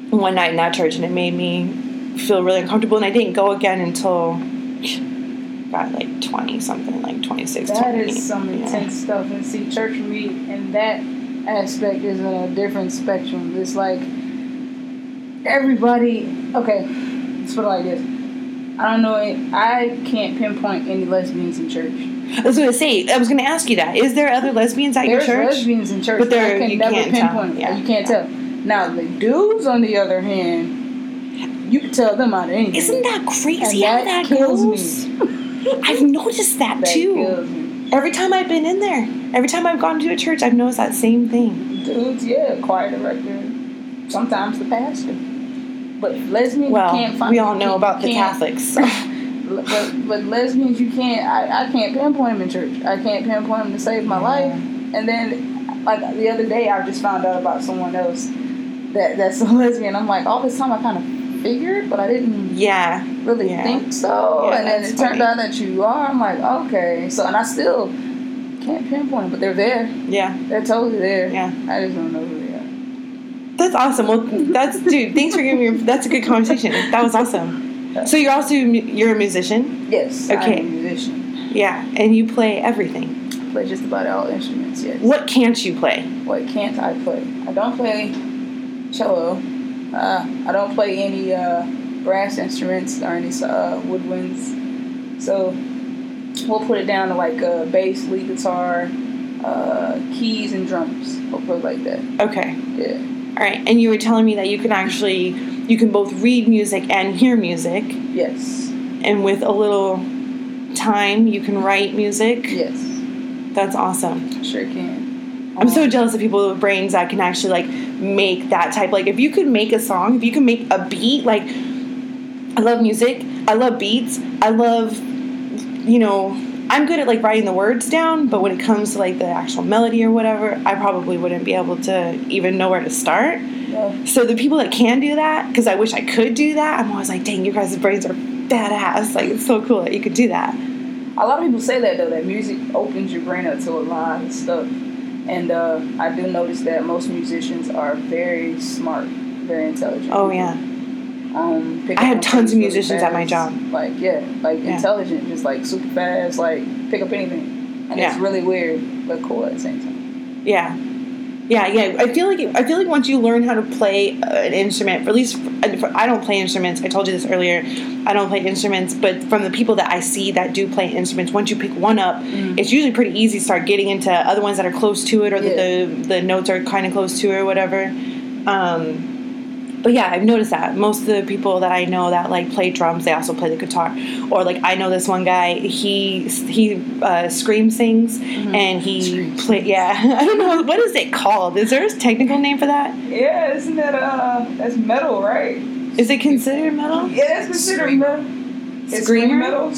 A: one night in that church, and it made me feel really uncomfortable, and I didn't go again until like 20 something, like 26,
C: That
A: 20.
C: is some
A: Yeah.
C: intense stuff. And see, church me in that aspect is a different spectrum. It's like everybody. Okay, let's put it like this. I don't know. I can't pinpoint any lesbians in church.
A: I was going to say, I was going to ask you that. Is there other lesbians at your church?
C: There's lesbians in church,
A: But there-
C: can
A: you
C: never
A: can't tell.
C: pinpoint.
A: Yeah.
C: You can't tell. Now the dudes, on the other hand, you can tell them out of anything.
A: Isn't that
C: and
A: crazy how
C: that
A: that
C: kills
A: goes?
C: me.
A: I've noticed that,
C: That
A: too. Every time I've been in there, every time I've gone to a church, I've noticed that same thing.
C: Dudes, yeah, choir director, sometimes the pastor. But lesbians,
A: Well,
C: you can't find.
A: we all know about the Catholics. So.
C: But, but lesbians, you can't. I, I can't pinpoint them in church. I can't pinpoint them to save my life. And then, like the other day, I just found out about someone else that that's a lesbian. I'm like, all this time I kind of figured, but I didn't
A: yeah,
C: really
A: Yeah.
C: think so.
A: Yeah,
C: and then it turned out that you are. I'm like, okay. So, and I still can't pinpoint, but they're there.
A: yeah,
C: They're totally there.
A: Yeah.
C: I just don't know who they are.
A: that's awesome. Well, that's dude. Thanks for giving me. That's a good conversation. That was awesome. So you're also you're a musician,
C: Yes.
A: Okay.
C: I'm a musician.
A: yeah, and you play everything.
C: I play just about all instruments. Yes.
A: What can't you play?
C: What can't I play? I don't play cello. Uh, I don't play any uh, brass instruments or any uh, woodwinds. So we'll put it down to like uh, bass, lead guitar, uh, keys, and drums. We'll put it like that.
A: Okay,
C: Yeah.
A: all right. And you were telling me that you can actually you can both read music and hear music,
C: Yes.
A: and with a little time, you can write music.
C: Yes.
A: That's awesome.
C: Sure can.
A: I'm so jealous of people with brains that can actually like make that type. Like if you could make a song, if you can make a beat, like I love music, I love beats, I love, you know, I'm good at like writing the words down, but when it comes to like the actual melody or whatever, I probably wouldn't be able to even know where to start.
C: Yeah.
A: So the people that can do that, because I wish I could do that, I'm always like, dang, you guys' brains are badass. Like it's so cool that you could do that.
C: A lot of people say that though, that music opens your brain up to a lot of stuff. And uh, I do notice that most musicians are very smart, very intelligent.
A: Oh yeah.
C: Um, pick
A: I have tons of musicians at my job.
C: Like yeah, like
A: Yeah.
C: intelligent, just like super fast, like pick up anything. And it's really weird, but cool at the same time.
A: Yeah. Yeah, yeah. I feel like it, I feel like once you learn how to play uh, an instrument, at least I don't play instruments. I told you this earlier. I don't play instruments, but from the people that I see that do play instruments, once you pick one up, mm. it's usually pretty easy to start getting into other ones that are close to it, or yeah. the, the the notes are kind of close to it, or whatever. Um, but yeah, I've noticed that most of the people that I know that like play drums, they also play the guitar. Or like I know this one guy, he he uh, scream sings mm-hmm. and he play. Yeah, I don't know what is it called. Is there a technical name for that?
C: Yeah, isn't that uh that's metal, right?
A: Is it considered metal?
C: Yeah, it's considered metal.
A: Screamer? metal.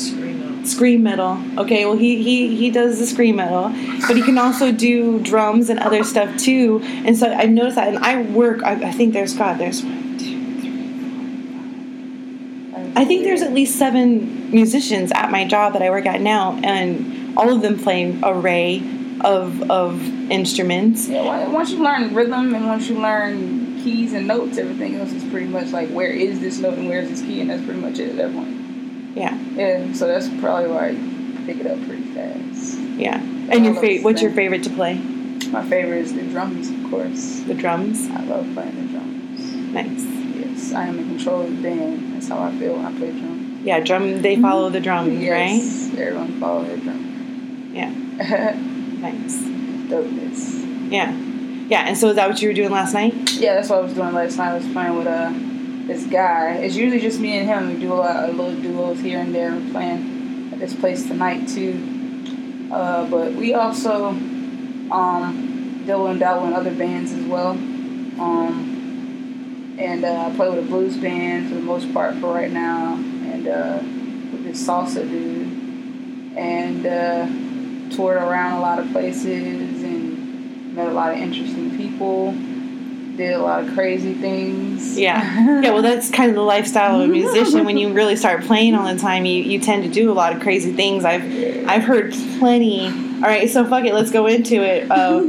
A: Scream metal. Okay, well he, he he does the scream metal, but he can also do drums and other stuff too. And so I've noticed that, and I work. I, I think there's God. There's one, two, three, four, five. I think there's at least seven musicians at my job that I work at now, and all of them play array of of instruments.
C: Yeah, once you learn rhythm and once you learn keys and notes, everything else is pretty much like where is this note and where is this key, and that's pretty much it at that point.
A: Yeah.
C: Yeah. So that's probably why I pick it up pretty fast.
A: Yeah. And your favorite? What's your favorite to play?
C: My favorite is the drums, of course.
A: The drums.
C: I love playing the drums.
A: Nice.
C: Yes, I am in control of the band. That's how I feel when I play drums.
A: Yeah, drum. They follow the drums,
C: yes, right? Everyone follow their drum.
A: Yeah. nice.
C: Dopeness.
A: Yeah. Yeah, and so is that what you were doing last night?
C: Yeah, that's what I was doing last night. I was playing with a. Uh, this guy. It's usually just me and him. We do a lot of little duos here and there. We're playing at this place tonight too. Uh, but we also um, deal and dabble in other bands as well. Um, and uh, I play with a blues band for the most part for right now, and uh, with this salsa dude, and uh, toured around a lot of places and met a lot of interesting people did a lot of crazy things.
A: Yeah. Yeah, well that's kind of the lifestyle of a musician. when you really start playing all the time, you, you tend to do a lot of crazy things. I've I've heard plenty. All right, so fuck it, let's go into it. Uh,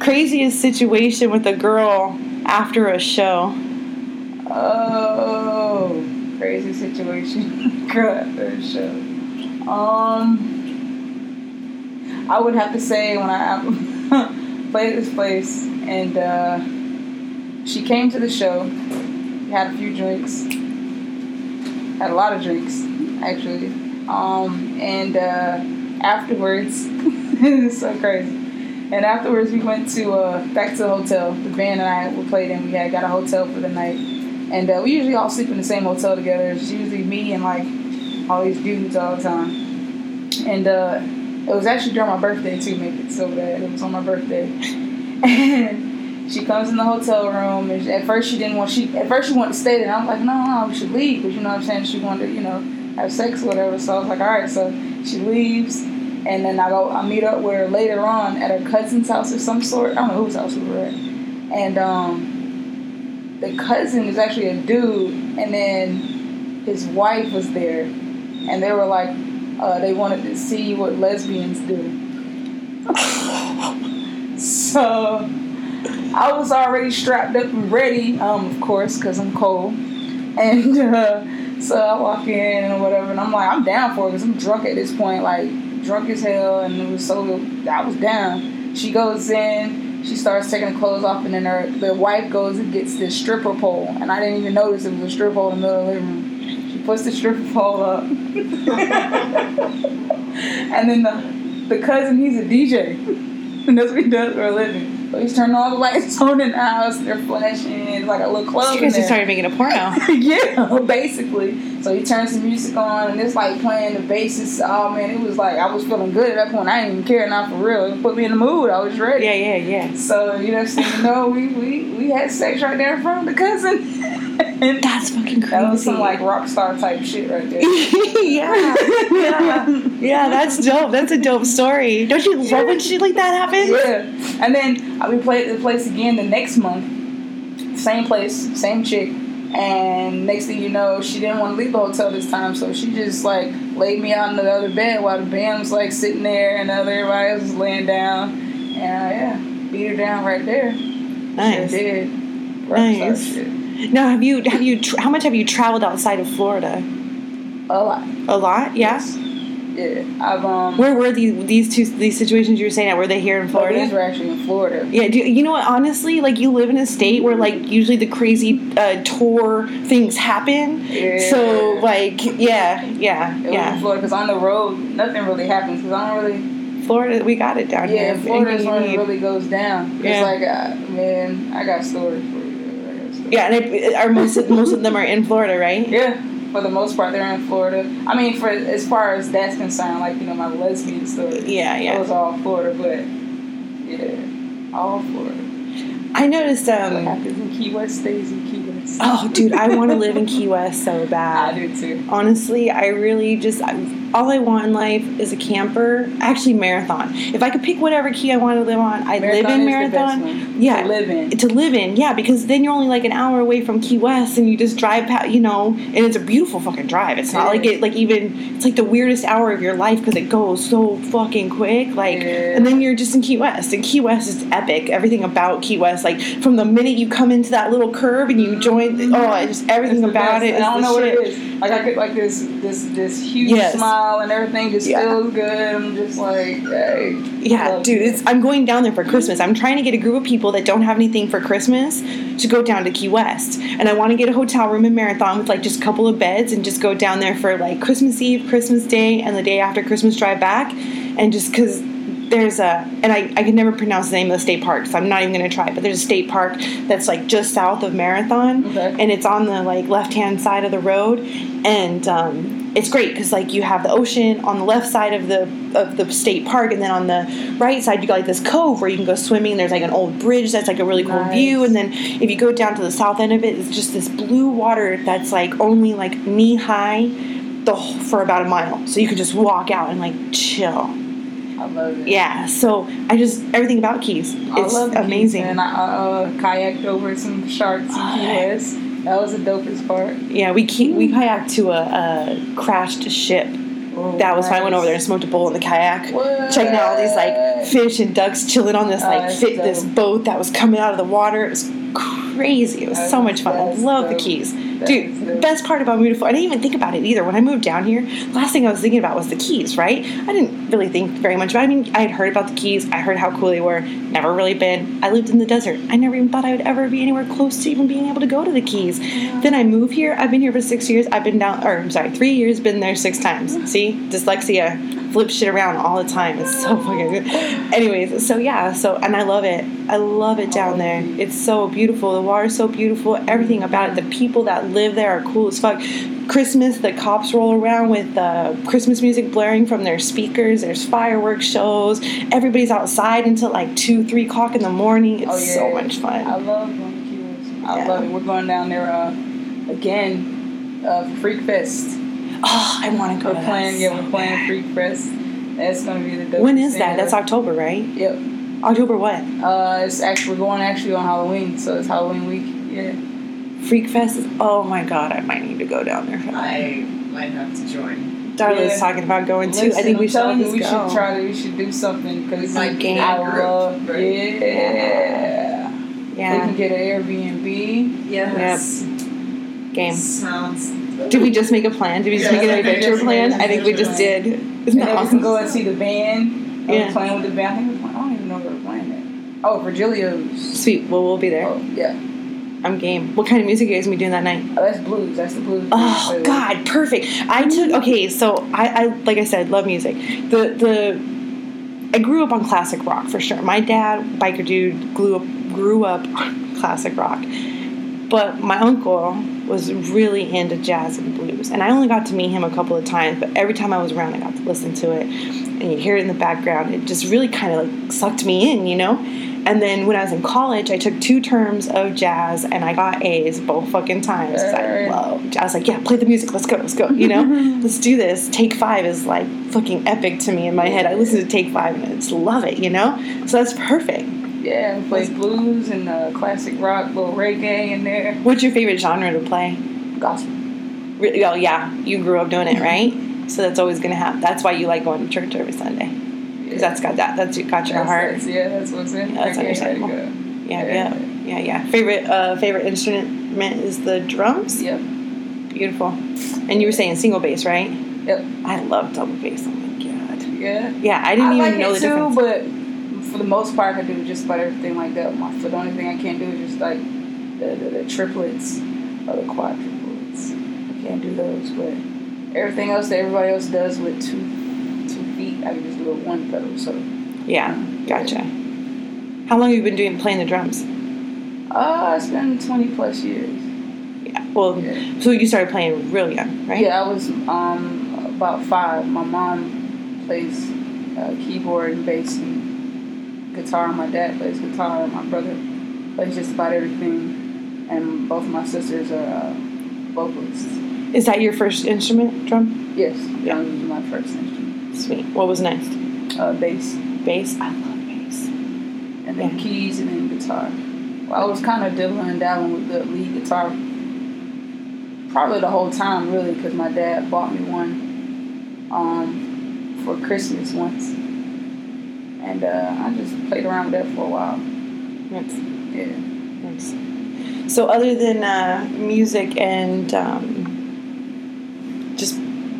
A: craziest situation with a girl after a show.
C: Oh, crazy situation. girl after a show. Um I would have to say when I played this place and uh she came to the show, had a few drinks, had a lot of drinks, actually. Um, and uh, afterwards, it's so crazy. And afterwards, we went to uh, back to the hotel. The band and I we played in. We had got a hotel for the night, and uh, we usually all sleep in the same hotel together. It's usually me and like all these dudes all the time. And uh, it was actually during my birthday too. Make it so bad. It was on my birthday, and she comes in the hotel room, and at first she didn't want she at first she wanted to stay there. I'm like, no, no, we should leave because you know what I'm saying. She wanted to, you know, have sex or whatever. So I was like, all right. So she leaves, and then I go, I meet up with her later on at her cousin's house or some sort. I don't know whose house we were at, and um, the cousin is actually a dude, and then his wife was there, and they were like, uh, they wanted to see what lesbians do. so I was already strapped up and ready, um, of course, because I'm cold. And uh, so I walk in and whatever, and I'm like, I'm down for it because I'm drunk at this point, like drunk as hell, and it was so I was down. She goes in, she starts taking the clothes off, and then her the wife goes and gets this stripper pole, and I didn't even notice it was a stripper pole in the middle of the living room. She puts the stripper pole up, and then the the cousin he's a DJ, and that's what he does for a living. So he's turning all the lights on in the house. They're flashing. It's like a little club.
A: Because he started making a porno.
C: yeah, basically. So he turns the music on and it's like playing the basses. Oh man, it was like I was feeling good at that point. I didn't even care not for real. It put me in the mood. I was ready.
A: Yeah, yeah, yeah.
C: So you know, so, you know, we we we had sex right there in front of the cousin.
A: and That's fucking crazy.
C: That was some like rock star type shit right there.
A: yeah, yeah, yeah. That's dope. That's a dope story. Don't you love when shit like that happens?
C: Yeah. And then uh, we played the place again the next month. Same place, same chick. And next thing you know, she didn't want to leave the hotel this time, so she just like laid me out in the other bed while the band was like sitting there and everybody else was laying down. And uh, yeah, beat her down right there.
A: Nice.
C: Sure did.
A: Rock nice. Now, have you have you how much have you traveled outside of Florida?
C: A lot.
A: A lot, yeah.
C: Yes. Yeah, I've um.
A: Where were these these two these situations you were saying at? Were they here in Florida?
C: these were actually in Florida.
A: Yeah, do, you know what? Honestly, like you live in a state where like usually the crazy uh, tour things happen.
C: Yeah.
A: So like, yeah, yeah,
C: It
A: yeah.
C: Florida because on the road nothing really happens because I don't really.
A: Florida, we got it down
C: Yeah,
A: here.
C: Florida is
A: Anything
C: when it really goes down.
A: Yeah.
C: It's like, uh, man, I got stories for you. I got stories.
A: Yeah, and it, are most of, most of them are in Florida, right?
C: Yeah, for the most part, they're in Florida. I mean, for as far as that's concerned, like you know, my lesbian story.
A: Yeah, yeah, It
C: was all Florida, but yeah, all Florida.
A: I noticed.
C: What
A: Um,
C: happens in Key West stays in Key West.
A: Oh, dude, I want to live in Key West so bad.
C: I do too.
A: Honestly, I really just I, all I want in life is a camper. Actually, Marathon. If I could pick whatever key I want to live on, I'd live in
C: is the best
A: Marathon. Yeah.
C: to live in.
A: to live in, yeah, because then you're only like an hour away from Key West, and you just drive past, you know, and it's a beautiful fucking drive. It's not
C: It
A: like it, like even it's like the weirdest hour of your life because it goes so fucking quick. Like,
C: Yeah.
A: and then you're just in Key West, and Key West is epic. Everything about Key West, like from the minute you come into that little curve and you join, oh, it's just everything
C: It's
A: about it.
C: And I don't know what it is. Like I get like this this this huge
A: Yes.
C: smile and everything just
A: Yeah.
C: feels good. I'm just like, hey.
A: Yeah, dude, it's, I'm going down there for Christmas. I'm trying to get a group of people that don't have anything for Christmas to go down to Key West. And I want to get a hotel room in Marathon with like just a couple of beds and just go down there for like Christmas Eve, Christmas Day, and the day after Christmas drive back. And just because there's a, and I, I can never pronounce the name of the state park, so I'm not even going to try, but there's a state park that's like just south of Marathon.
C: Okay.
A: And it's on the like left hand side of the road. And, um, it's great because like you have the ocean on the left side of the of the state park, and then on the right side you got like this cove where you can go swimming. There's like an old bridge that's like a really cool
C: Nice.
A: view, and then if you go down to the south end of it, it's just this blue water that's like only like knee high, the whole, for about a mile. So you can just walk out and like chill.
C: I love it.
A: Yeah. So I just everything about Keys. It's
C: the Keys,
A: amazing.
C: And I uh, kayaked over some sharks in Key
A: Oh,
C: West. That was the dopest part.
A: yeah, we ke- we kayaked to a, a crashed ship. That was fun. I went over there and smoked a bowl in the kayak.
C: What?
A: checking out all these like fish and ducks chilling on this
C: Oh,
A: like
C: that's
A: fit, this boat that was coming out of the water. It was crazy. It was so much fun. I love the. Keys, Dude.
C: dope.
A: Best part about moving to Florida, I didn't even think about it either. When I moved down here, last thing I was thinking about was the Keys. Right? I didn't really think very much about. It. I mean, I had heard about the Keys. I heard how cool they were. Never really been. I lived in the desert. I never even thought I would ever be anywhere close to even being able to go to the Keys. Then I moved here. I've been here for six years. I've been down, or I'm sorry, three years. Been there six times. See, dyslexia flip shit around all the time. It's so fucking good. Anyways, so yeah, so and I love it. I love it down there. It's so beautiful. The water's so beautiful. Everything about it. The people that live there are cool as fuck. Christmas, the cops roll around with uh, Christmas music blaring from their speakers. There's fireworks shows. Everybody's outside until like two, three o'clock in the morning. It's
C: Oh, yeah.
A: so much fun.
C: I love going to Key West. I
A: Yeah.
C: love it. We're going down there uh, again uh, for Freak Fest.
A: Oh, I want to go.
C: We're playing, yeah,
A: so
C: we're playing. Freak Fest. That's gonna be the dopest
A: When is
C: thing
A: that? That's. October, right?
C: Yep.
A: October what?
C: Uh, it's actually we're going actually on Halloween, so it's Halloween week. Yeah.
A: Freak Fest is. Oh my god, I might need to go down there. For.
D: I might have to join.
A: Darla's
C: Yeah.
A: talking about going too. I think we
C: I'm
A: should all
C: telling you,
A: just
C: we
A: go.
C: should try to. We should do something because
D: it's
C: I
D: game get a group,
C: love.
D: right?
C: Yeah. We can
A: yeah,
C: get an Airbnb.
D: Yes.
A: game.
D: Sounds.
A: Did we just make a plan? Did we just
C: Yeah,
A: make an
C: I think we
A: adventure
C: just
A: plan? I think we just did. Isn't that
C: then we can
A: awesome?
C: go and see the band.
A: Yeah.
C: Playing with the band. I think I don't even know where we're playing it. Oh, Virgilio's.
A: Sweet. Well, we'll be there.
C: Oh, yeah.
A: I'm game. What kind of music are you guys gonna be doing that night?
C: Oh, that's blues. That's the blues.
A: Oh
C: wait.
A: God, perfect. I took mm-hmm. okay, so I, I like I said, love music. The the I grew up on classic rock for sure. My dad, biker dude, grew up grew up on classic rock. But my uncle was really into jazz and blues. And I only got to meet him a couple of times, but every time I was around I got to listen to it. And you hear it in the background. It just really kind of like sucked me in, you know? And then when I was in college, I took two terms of jazz and I got A's both fucking times. I love jazz. I was like, yeah, play the music. Let's go. Let's go. You know, let's do this. Take five is like fucking epic to me in my head. I listen to Take Five and I just love it. You know, so that's perfect.
C: Yeah, we play blues and uh, classic rock, little reggae in there.
A: What's your favorite genre to play?
C: Gospel.
A: Really? Oh yeah, you grew up doing it, right? So that's always gonna happen. That's why you like going to church every Sunday because that's got that. That's got your
C: That's-
A: heart.
C: that's- yeah, that's what's in.
A: Yeah, that's understandable. Yeah,
C: Yeah.
A: yeah, yeah, yeah. Favorite uh, favorite instrument is the drums.
C: Yep.
A: Beautiful. And you were saying single bass, right?
C: Yep.
A: I love double bass. Oh my god.
C: Yeah.
A: Yeah, I didn't
C: I
A: even
C: like
A: know the
C: too,
A: difference.
C: but for the most part, I can do just about everything like that. with My foot, the only thing I can't do is just like the, the, the triplets or the quadruplets. I can't do those, but everything else that everybody else does with two two feet, I can just do it one pedal. So,
A: yeah, gotcha. How long have you been doing playing the drums?
C: uh, it's been twenty plus years.
A: Yeah. Well,
C: Yeah.
A: so you started playing real young, right?
C: Yeah, I was um about five. My mom plays uh, keyboard and bass and guitar. My dad plays guitar. My brother plays just about everything, and both of my sisters are uh, vocalists.
A: Is that your first instrument, drum?
C: Yes, drums was my first instrument.
A: Sweet. What was next?
C: Uh, bass,
A: Bass. I love bass.
C: and then
A: Yeah.
C: keys, and then guitar. Well, I was kind of dibbling and dabbling with the lead guitar. Probably the whole time, really, because my dad bought me one um, for Christmas once, and uh, I just played around with that for a while.
A: Nice.
C: Yeah.
A: Nice. So, other than uh, music and um, just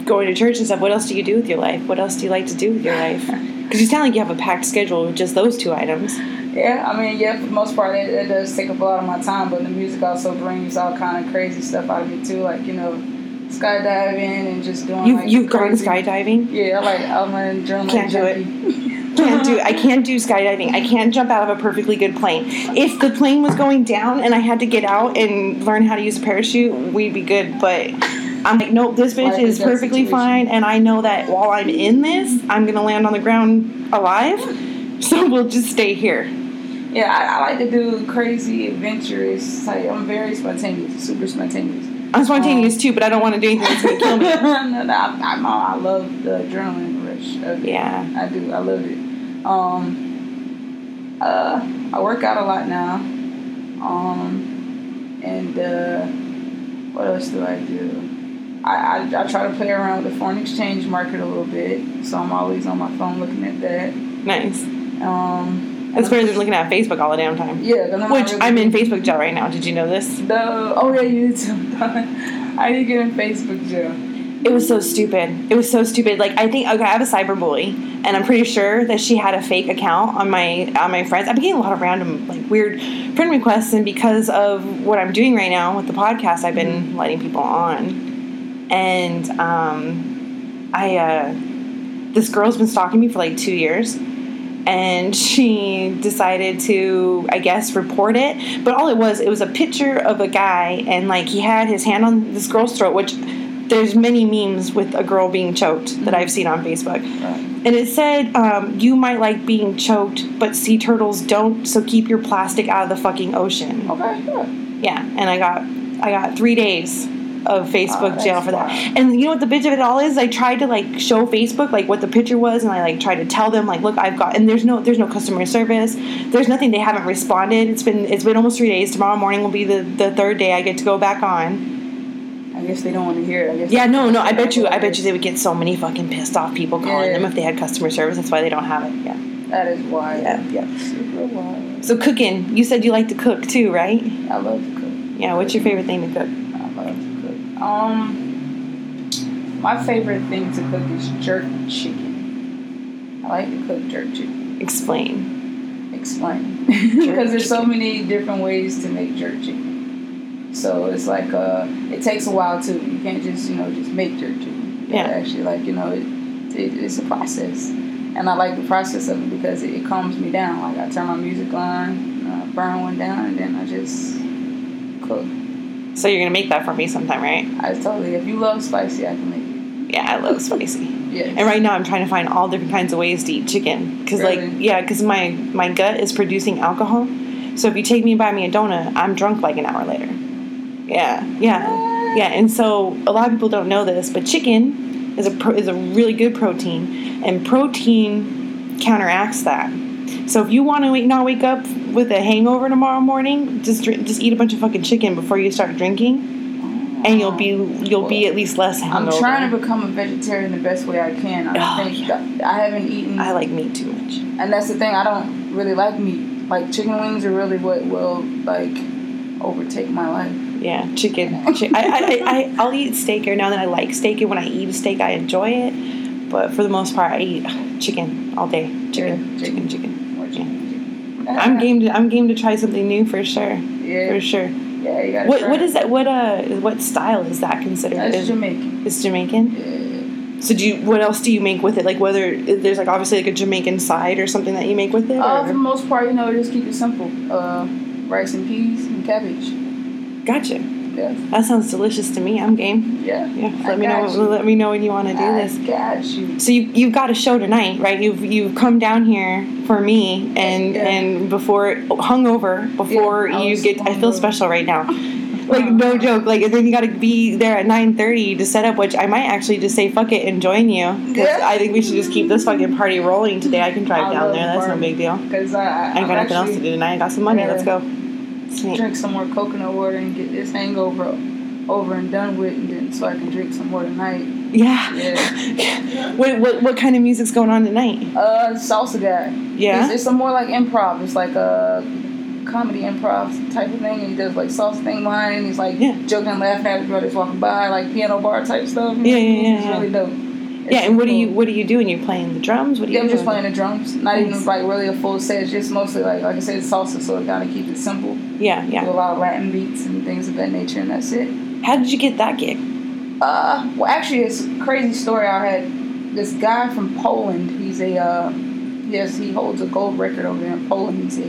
A: going to church and stuff, what else do you do with your life? What else do you like to do with your life? Because you sound like you have a packed schedule with just those two items.
C: Yeah, I mean, yeah, for the most part, it, it does take up a lot of my time, but the music also brings all kind of crazy stuff out of me too, like you know, skydiving and just doing.
A: You
C: like,
A: you've gone skydiving.
C: Yeah, I like I'm an adrenaline
A: Can't do it. Can't do. I can't do skydiving. I can't jump out of a perfectly good plane. If the plane was going down and I had to get out and learn how to use a parachute, we'd be good. But I'm like, nope. This bitch is perfectly
C: situation.
A: fine, and I know that while I'm in this, I'm gonna land on the ground alive. So we'll just stay here.
C: Yeah, I, I like to do crazy, adventurous. Like I'm very spontaneous, super spontaneous.
A: I'm spontaneous too, but I don't want to do anything that's gonna kill me.
C: no, no, I, I'm, I love the adrenaline rush. Of it.
A: Yeah.
C: I do. I love it. Um, uh, I work out a lot now. Um, and uh, what else do I do? I, I, I try to play around with the foreign exchange market a little bit, so I'm always on my phone looking at that.
A: Nice.
C: Um,
A: That's better than looking at Facebook all the damn time.
C: yeah, I'm
A: Which
C: really-
A: I'm in Facebook jail right now. Did you know this?
C: No. Oh yeah, you too. I did get in Facebook jail.
A: It was so stupid. It was so stupid. Like I think okay, I have a cyber bully, and I'm pretty sure that she had a fake account on my on my friends. I'm getting a lot of random like weird friend requests, and because of what I'm doing right now with the podcast, I've been letting people on, and um, I uh, this girl's been stalking me for like two years. And she decided to, I guess, report it. But all it was, it was a picture of a guy, and like he had his hand on this girl's throat, which there's many memes with a girl being choked that I've seen on Facebook.
C: Right.
A: And it said, um, you might like being choked, but sea turtles don't, so keep your plastic out of the fucking ocean.
C: Okay. Good.
A: Yeah, and I got I got three days of Facebook
C: Oh,
A: jail for that.
C: wild.
A: And you know what the bitch of it all is? I tried to like show Facebook like what the picture was, and I like tried to tell them like, look, I've got, and there's no there's no customer service, there's nothing. They haven't responded. It's been it's been almost three days. Tomorrow morning will be the the third day I get to go back on.
C: I guess they don't want to hear it. I guess.
A: Yeah, no, no. I bet you I bet you they would get so many fucking pissed off people calling
C: Yeah.
A: them if they had customer service. That's why they don't have it. Yeah,
C: That is why.
A: yeah, yeah.
C: Super wild.
A: So cooking, you said you like to cook too, right?
C: I love to cook.
A: Yeah. What's your favorite thing to cook?
C: I love to cook. Um, my favorite thing to cook is jerk chicken. I like to cook jerk chicken.
A: Explain.
C: Explain. because there's so many different ways to make jerk chicken. So it's like uh, it takes a while too. You can't just you know just make jerk chicken.
A: Yeah.
C: Actually, like you know, it, it it's a process, and I like the process of it because it, it calms me down. Like I turn my music on, uh, burn one down, and then I just cook.
A: So you're gonna make that for me sometime, right?
C: I totally. If you love spicy, I can make it.
A: Yeah, I love spicy.
C: Yes.
A: And right now I'm trying to find all different kinds of ways to eat chicken because like yeah, because my my gut is producing alcohol. So if you take me and buy me a donut, I'm drunk like an hour later. Yeah, yeah, yeah. And so a lot of people don't know this, but chicken is a pro- is a really good protein, and protein counteracts that. So if you want to not wake up with a hangover tomorrow morning, just drink, just eat a bunch of fucking chicken before you start drinking, and you'll be you'll be at least less hungover.
C: I'm trying to become a vegetarian the best way I can. I
A: Oh,
C: think that I haven't eaten,
A: I like meat too much.
C: and that's the thing. I don't really like meat. Like chicken wings are really what will like overtake my life.
A: Yeah, chicken. Chi- I, I, I, I, I'll eat steak every now and then. I like steak, and when I eat steak, I enjoy it. but for the most part, I eat chicken all day. Chicken,
C: Yeah,
A: chicken, chicken.
C: More chicken.
A: I'm game. To, I'm game to try something new for sure.
C: Yeah.
A: For sure.
C: Yeah, you gotta
A: What
C: try
A: What is that? What uh? What style is that considered?
C: That's
A: is,
C: Jamaican.
A: It's Jamaican.
C: Yeah.
A: So do you? What else do you make with it? Like whether there's like obviously like a Jamaican side or something that you make with it.
C: Uh,
A: or?
C: for the most part, you know, just keep it simple. Uh, rice and peas and cabbage.
A: Gotcha.
C: Yeah.
A: That sounds delicious to me. I'm game.
C: Yeah.
A: Yeah.
C: I
A: Let me know.
C: you.
A: Let me know when you want to do
C: I
A: this.
C: got you.
A: So you you've got a show tonight, right? You've you've come down here for me and
C: Yeah.
A: and before hungover before
C: Yeah,
A: you get. I feel special right now. Like no joke. Like then you got to be there at nine thirty to set up. Which I might actually just say fuck it and join you.
C: Yeah.
A: I think we should just keep this fucking party rolling today. I can drive
C: I
A: down there. That's no big deal.
C: Because I, I,
A: I ain't got nothing else to do tonight. I got some money.
C: Yeah.
A: Let's go. Sweet.
C: drink some more coconut water and get this hangover over and done with, and then so I can drink some more tonight.
A: Yeah.
C: Yeah.
A: what, what what kind of music's going on tonight?
C: Uh, salsa guy.
A: Yeah.
C: It's, it's a more like improv. It's like a comedy improv type of thing, and he does like salsa thing behind. And he's like
A: Yeah.
C: joking and laughing at his brothers walking by, like piano bar type stuff.
A: Yeah, yeah, yeah,
C: It's
A: yeah.
C: really dope.
A: Yeah, and what do you what are you doing? you're playing the drums? What do you
C: Yeah, I'm just playing the drums. Not
A: Nice.
C: even like really a full set. It's just mostly like like I said, it's salsa, so I gotta keep it simple.
A: Yeah, yeah.
C: Do a lot of Latin beats and things of that nature, and that's it.
A: How did you get that gig?
C: Uh, well, actually, it's a crazy story. I had this guy from Poland. He's a uh, yes, he holds a gold record over there in Poland. He's a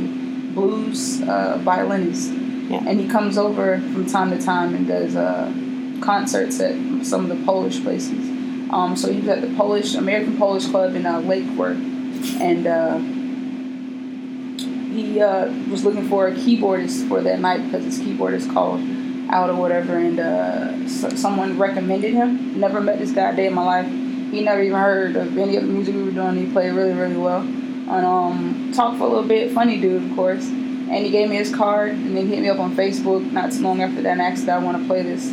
C: blues uh, violinist,
A: Yeah.
C: and he comes over from time to time and does uh, concerts at some of the Polish places. Um, so he was at the Polish American Polish Club in uh, Lake Worth, and uh, he uh, was looking for a keyboardist for that night because his keyboard is called out or whatever, and uh, so someone recommended him. Never met this guy a day in my life. He never even heard of any of the music we were doing. He played really, really well. And um, talked for a little bit. Funny dude, of course. And he gave me his card, and then hit me up on Facebook not too long after that and asked that I want to play this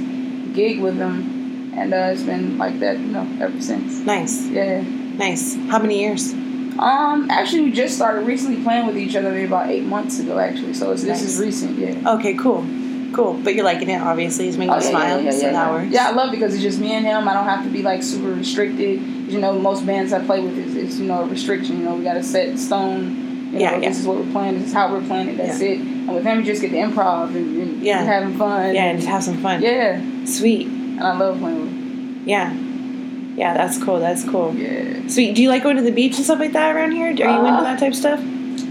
C: gig with him. And uh, it's been like that, you know, ever since.
A: Nice,
C: Yeah.
A: nice. How many years?
C: Um, actually, we just started recently playing with each other maybe about eight months ago, actually. So it's, this is recent, yeah.
A: Okay, cool, cool. But you're liking it, obviously. It's making
C: Oh,
A: you
C: yeah,
A: smile.
C: yeah, yeah,
A: so
C: yeah, yeah. Yeah, I love it because it's just me and him. I don't have to be like super restricted. You know, most bands I play with is, is you know a restriction. You know, we got to set stone. You
A: Yeah,
C: know,
A: yeah.
C: this is what we're playing. This is how we're playing it. That's it. And with him, you just get the improv and, and
A: Yeah.
C: having fun.
A: Yeah, and just have some fun.
C: Yeah,
A: Sweet.
C: And I love playing with.
A: Yeah. Yeah, that's cool. That's cool.
C: Yeah.
A: Sweet. Do you like going to the beach and stuff like that around here? Are you
C: Uh,
A: into that type of stuff?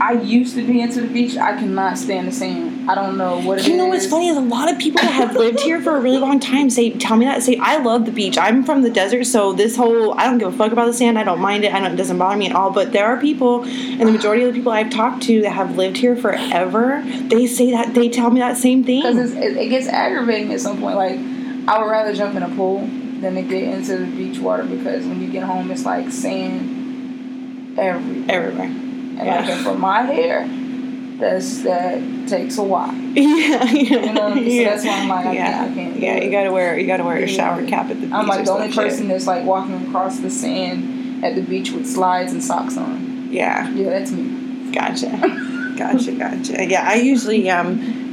C: I used to be into the beach. I cannot stand the sand. I don't know what it is.
A: You know what's funny is a lot of people that have lived here for a really long time say tell me that say I love the beach. I'm from the desert, so this whole I don't give a fuck about the sand. I don't mind it. I don't it doesn't bother me at all. But there are people, and the majority of the people I've talked to that have lived here forever, they say that they tell me that same
C: Because
A: thing.
C: it, it gets aggravating at some point. Like, I would rather jump in a pool than to get into the beach water because when you get home, it's like sand everywhere.
A: Everywhere.
C: And
A: yeah.
C: like, for my hair, that's that takes a while.
A: Yeah, yeah.
C: You know what I mean? So
A: yeah.
C: that's why I'm like, I
A: yeah.
C: can't- I can't
A: yeah, you gotta wear you gotta wear a shower cap at the beach.
C: I'm like the only
A: some shit.
C: person that's like walking across the sand at the beach with slides and socks on.
A: Yeah.
C: Yeah, that's me.
A: Gotcha. Gotcha, gotcha. Yeah, I usually um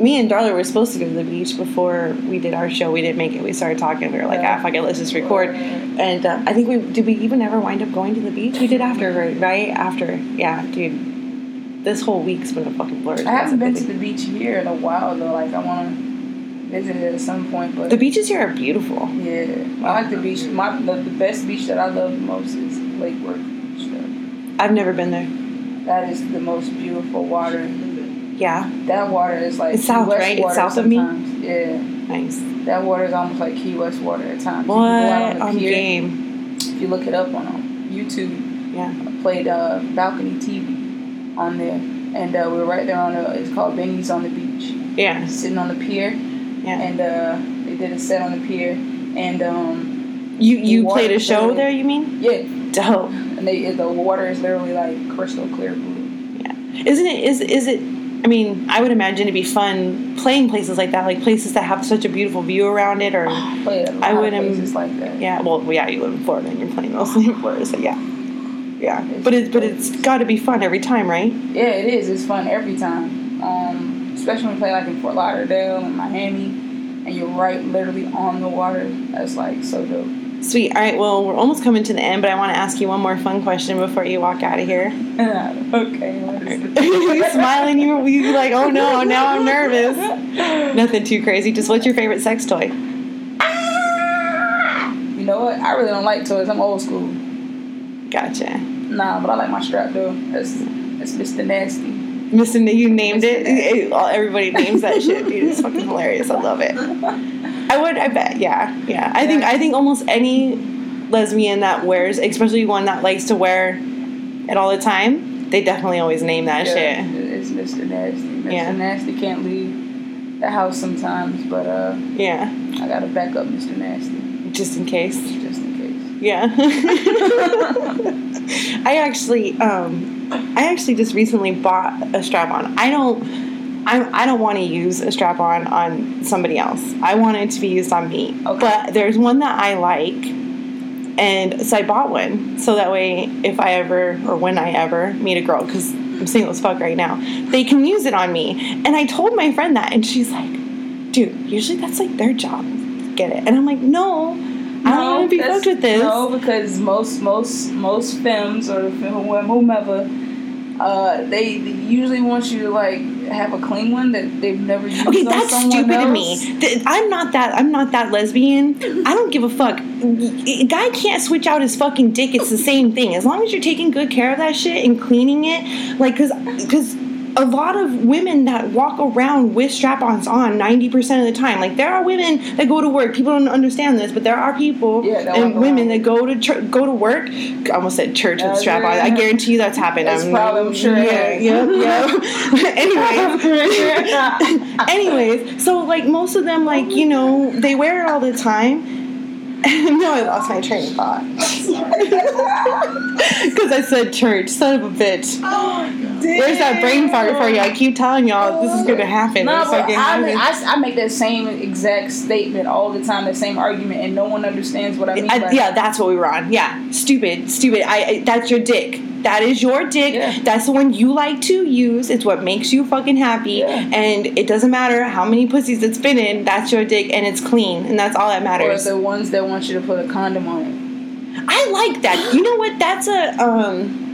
A: me and Darla were supposed to go to the beach before we did our show. We didn't make it. We started talking. We were like,
C: Yeah.
A: ah, fuck it, let's just record. And uh, I think we did. We even ever wind up going to the beach. We did after, right? After, yeah, dude. This whole week's been a fucking blur.
C: I haven't been to the beach here in a while though. Like I want to visit it at some point, but
A: The beaches here are beautiful.
C: Yeah, I like the beach. My the, the best beach that I love the most is Lake Worth Beach.
A: I've never been there.
C: That is the most beautiful water.
A: Yeah,
C: That water is like
A: It's south,
C: West
A: right? It's south of me?
C: Yeah,
A: nice.
C: that water is almost like Key West water at times.
A: What?
C: can go out on the
A: On
C: pier.
A: game.
C: If you look it up on um, YouTube,
A: Yeah.
C: I played uh, balcony TV on there, and uh, we were right there on the. It's called Benny's on the beach.
A: Yeah.
C: Sitting on the pier,
A: Yeah.
C: and uh, they did a set on the pier, and um,
A: You you played a show
C: literally-
A: there? You mean?
C: yeah,
A: Dope.
C: and they the water is literally like crystal clear blue. Yeah.
A: Isn't it? Is is it? I mean, I would imagine it'd be fun playing places like that, like places that have such a beautiful view around it, or
C: at
A: I would,
C: places like that.
A: yeah. Well, yeah, you live in Florida and you're playing mostly in Florida, so yeah, yeah. But it's but it's got to be fun every time, right?
C: Yeah, it is. It's fun every time. Um, especially when you play like in Fort Lauderdale and Miami, and you're right, literally on the water. That's like so dope.
A: Sweet. All right. Well, we're almost coming to the end, but I want to ask you one more fun question before you walk out of here.
C: okay. is it?
A: you smiling? You you like? Oh no! Now I'm nervous. Nothing too crazy. Just what's your favorite sex toy?
C: You know what? I really don't like toys. I'm old school.
A: Gotcha.
C: Nah, but I like my strap though. That's that's Mr. Nasty.
A: Mr. N- You named it. It- all- Everybody names that shit, dude. It's fucking hilarious. I love it. I would. I bet. Yeah. Yeah. I think. I think almost any lesbian that wears, especially one that likes to wear it all the time, they definitely always name that
C: Yeah,
A: shit.
C: It's Mr. Nasty. Mr.
A: Yeah.
C: Nasty can't leave the house sometimes, but uh,
A: Yeah.
C: I gotta back up Mr. Nasty
A: Just in case.
C: just in case.
A: Yeah. I actually, um, I actually just recently bought a strap on. I don't. I, I don't want to use a strap on on somebody else. I want it to be used on me.
C: Okay.
A: But there's one that I like, and so I bought one. So that way, if I ever or when I ever meet a girl, because I'm single as fuck right now, they can use it on me. And I told my friend that, and she's like, "Dude, usually that's like their job. Get it?" And I'm like, "No, I don't want to be fucked with this."
C: No, because most most most films or whomever, uh, they, they usually want you to like have a clean one that they've never used
A: Okay, that's stupid
C: else.
A: to me. I'm not that. I'm not that lesbian. I don't give a fuck. A guy can't switch out his fucking dick. It's the same thing. As long as you're taking good care of that shit and cleaning it, like, cause, cause a lot of women that walk around with strap-ons on 90% of the time. Like, there are women that go to work. People don't understand this, but there are people
C: Yeah,
A: and women
C: around.
A: that go to chur- go to work. I almost said church with
C: Uh,
A: strap-on. I guarantee you that's happened.
C: That's
A: I'm,
C: probably- I'm sure
A: Yeah, yeah, yeah. anyway. Anyways, so like most of them, like you know, they wear it all the time. no, I lost my train of thought because I said church. Son of a bitch. Where's that brain fart for you? I keep telling y'all this is gonna happen.
C: No, but I. I, I make that same exact statement all the time, the same argument, and no one understands what I mean.
A: I, yeah,
C: that.
A: that's what we were on. Yeah, stupid, stupid. I, I that's your dick. That is your dick.
C: Yeah.
A: That's the one you like to use. It's what makes you fucking happy.
C: Yeah.
A: And it doesn't matter how many pussies it's been in. That's your dick, and it's clean, and that's all that matters.
C: Or the ones that want you to put a condom on it.
A: I like that. You know what? That's a um.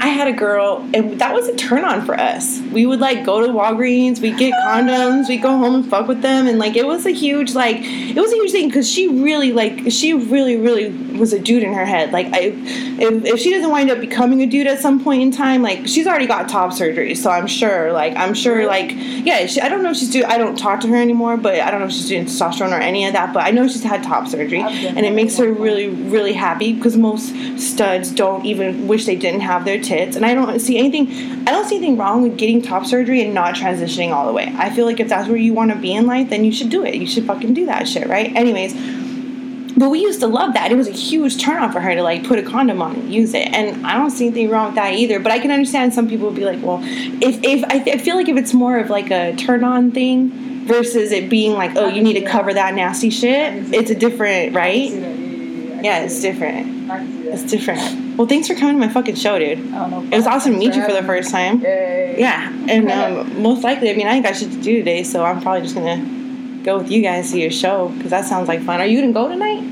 A: I had a girl, and that was a turn on for us. We would like go to Walgreens, we get condoms, we go home and fuck with them, and like it was a huge like it was a huge thing because she really like she really really was a dude in her head. Like I, if, if she doesn't wind up becoming a dude at some point in time, like she's already got top surgery, so I'm sure like I'm sure like yeah, she, I don't know if she's doing. I don't talk to her anymore, but I don't know if she's doing testosterone or any of that. But I know she's had top surgery, and it makes her really really happy because most studs don't even wish they didn't have their tits and i don't see anything i don't see anything wrong with getting top surgery and not transitioning all the way i feel like if that's where you want to be in life then you should do it you should fucking do that shit right anyways but we used to love that. It was a huge turn on for her to like put a condom on and use it. And I don't see anything wrong with that either. But I can understand some people would be like, well, if, if I, I feel like if it's more of like a turn on thing versus it being like, oh, you need to cover that nasty shit, it's a different, right? Yeah, it's different.
C: I can see that.
A: It's different. Well, thanks for coming to my fucking show, dude.
C: I don't know.
A: It was awesome to meet you for the first time.
C: Yay.
A: Yeah, and um, most likely, I mean, I ain't got shit to do today, so I'm probably just gonna go with you guys to your show because that sounds like fun. Are you gonna go tonight?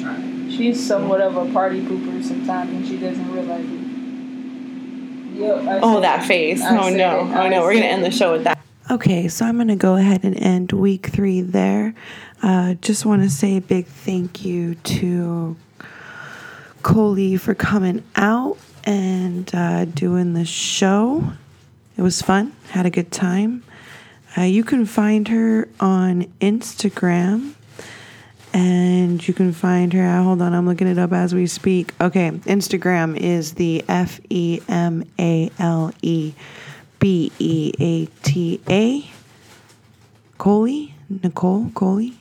D: Trying.
C: She's somewhat of a party pooper sometimes and she doesn't realize it. Yep,
A: Oh, that
C: it.
A: face.
C: I
A: Oh no. Oh no. We're gonna end the show with that.
B: Okay, so I'm going to go ahead and end week three there. Uh, just want to say a big thank you to Coley for coming out and uh, doing the show. It was fun, had a good time. Uh, you can find her on Instagram and you can find her. uh, Hold on, I'm looking it up as we speak. Okay, Instagram is the F E M A L E B E A T A. Coley, Nicole Coley.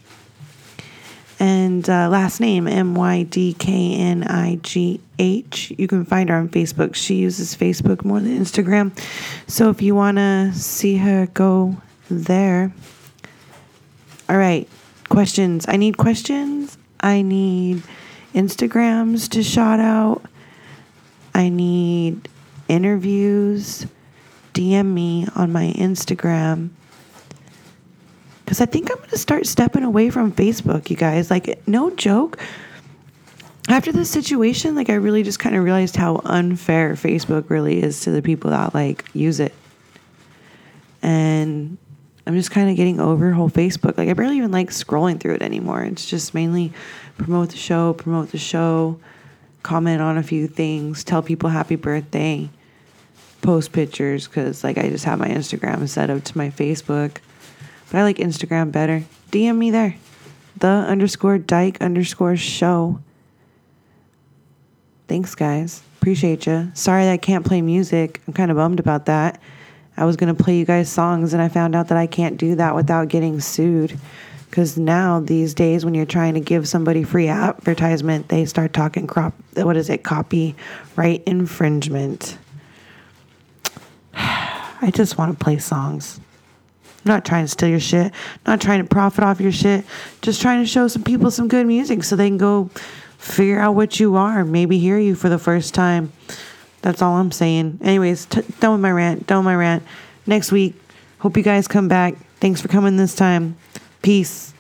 B: And uh, last name M Y D K N I G H. You can find her on Facebook. She uses Facebook more than Instagram. So if you want to see her, go there. All right. Questions. I need questions. I need Instagrams to shout out. I need interviews. DM me on my Instagram. Because I think I'm going to start stepping away from Facebook, you guys. Like, no joke. After this situation, like, I really just kind of realized how unfair Facebook really is to the people that, like, use it. And I'm just kind of getting over whole Facebook. Like I barely even like scrolling through it anymore. It's just mainly promote the show, promote the show, comment on a few things, tell people happy birthday, post pictures because like I just have my Instagram set up to my Facebook. But I like Instagram better. DM me there. The underscore dyke underscore show. Thanks, guys. Appreciate you. Sorry that I can't play music. I'm kind of bummed about that. I was going to play you guys songs and I found out that I can't do that without getting sued. Because now, these days, when you're trying to give somebody free advertisement, they start talking crop. What is it? Copyright infringement. I just want to play songs. I'm not trying to steal your shit. not trying to profit off your shit. Just trying to show some people some good music so they can go figure out what you are. Maybe hear you for the first time. That's all I'm saying. Anyways, t- done with my rant. Done with my rant. Next week, hope you guys come back. Thanks for coming this time. Peace.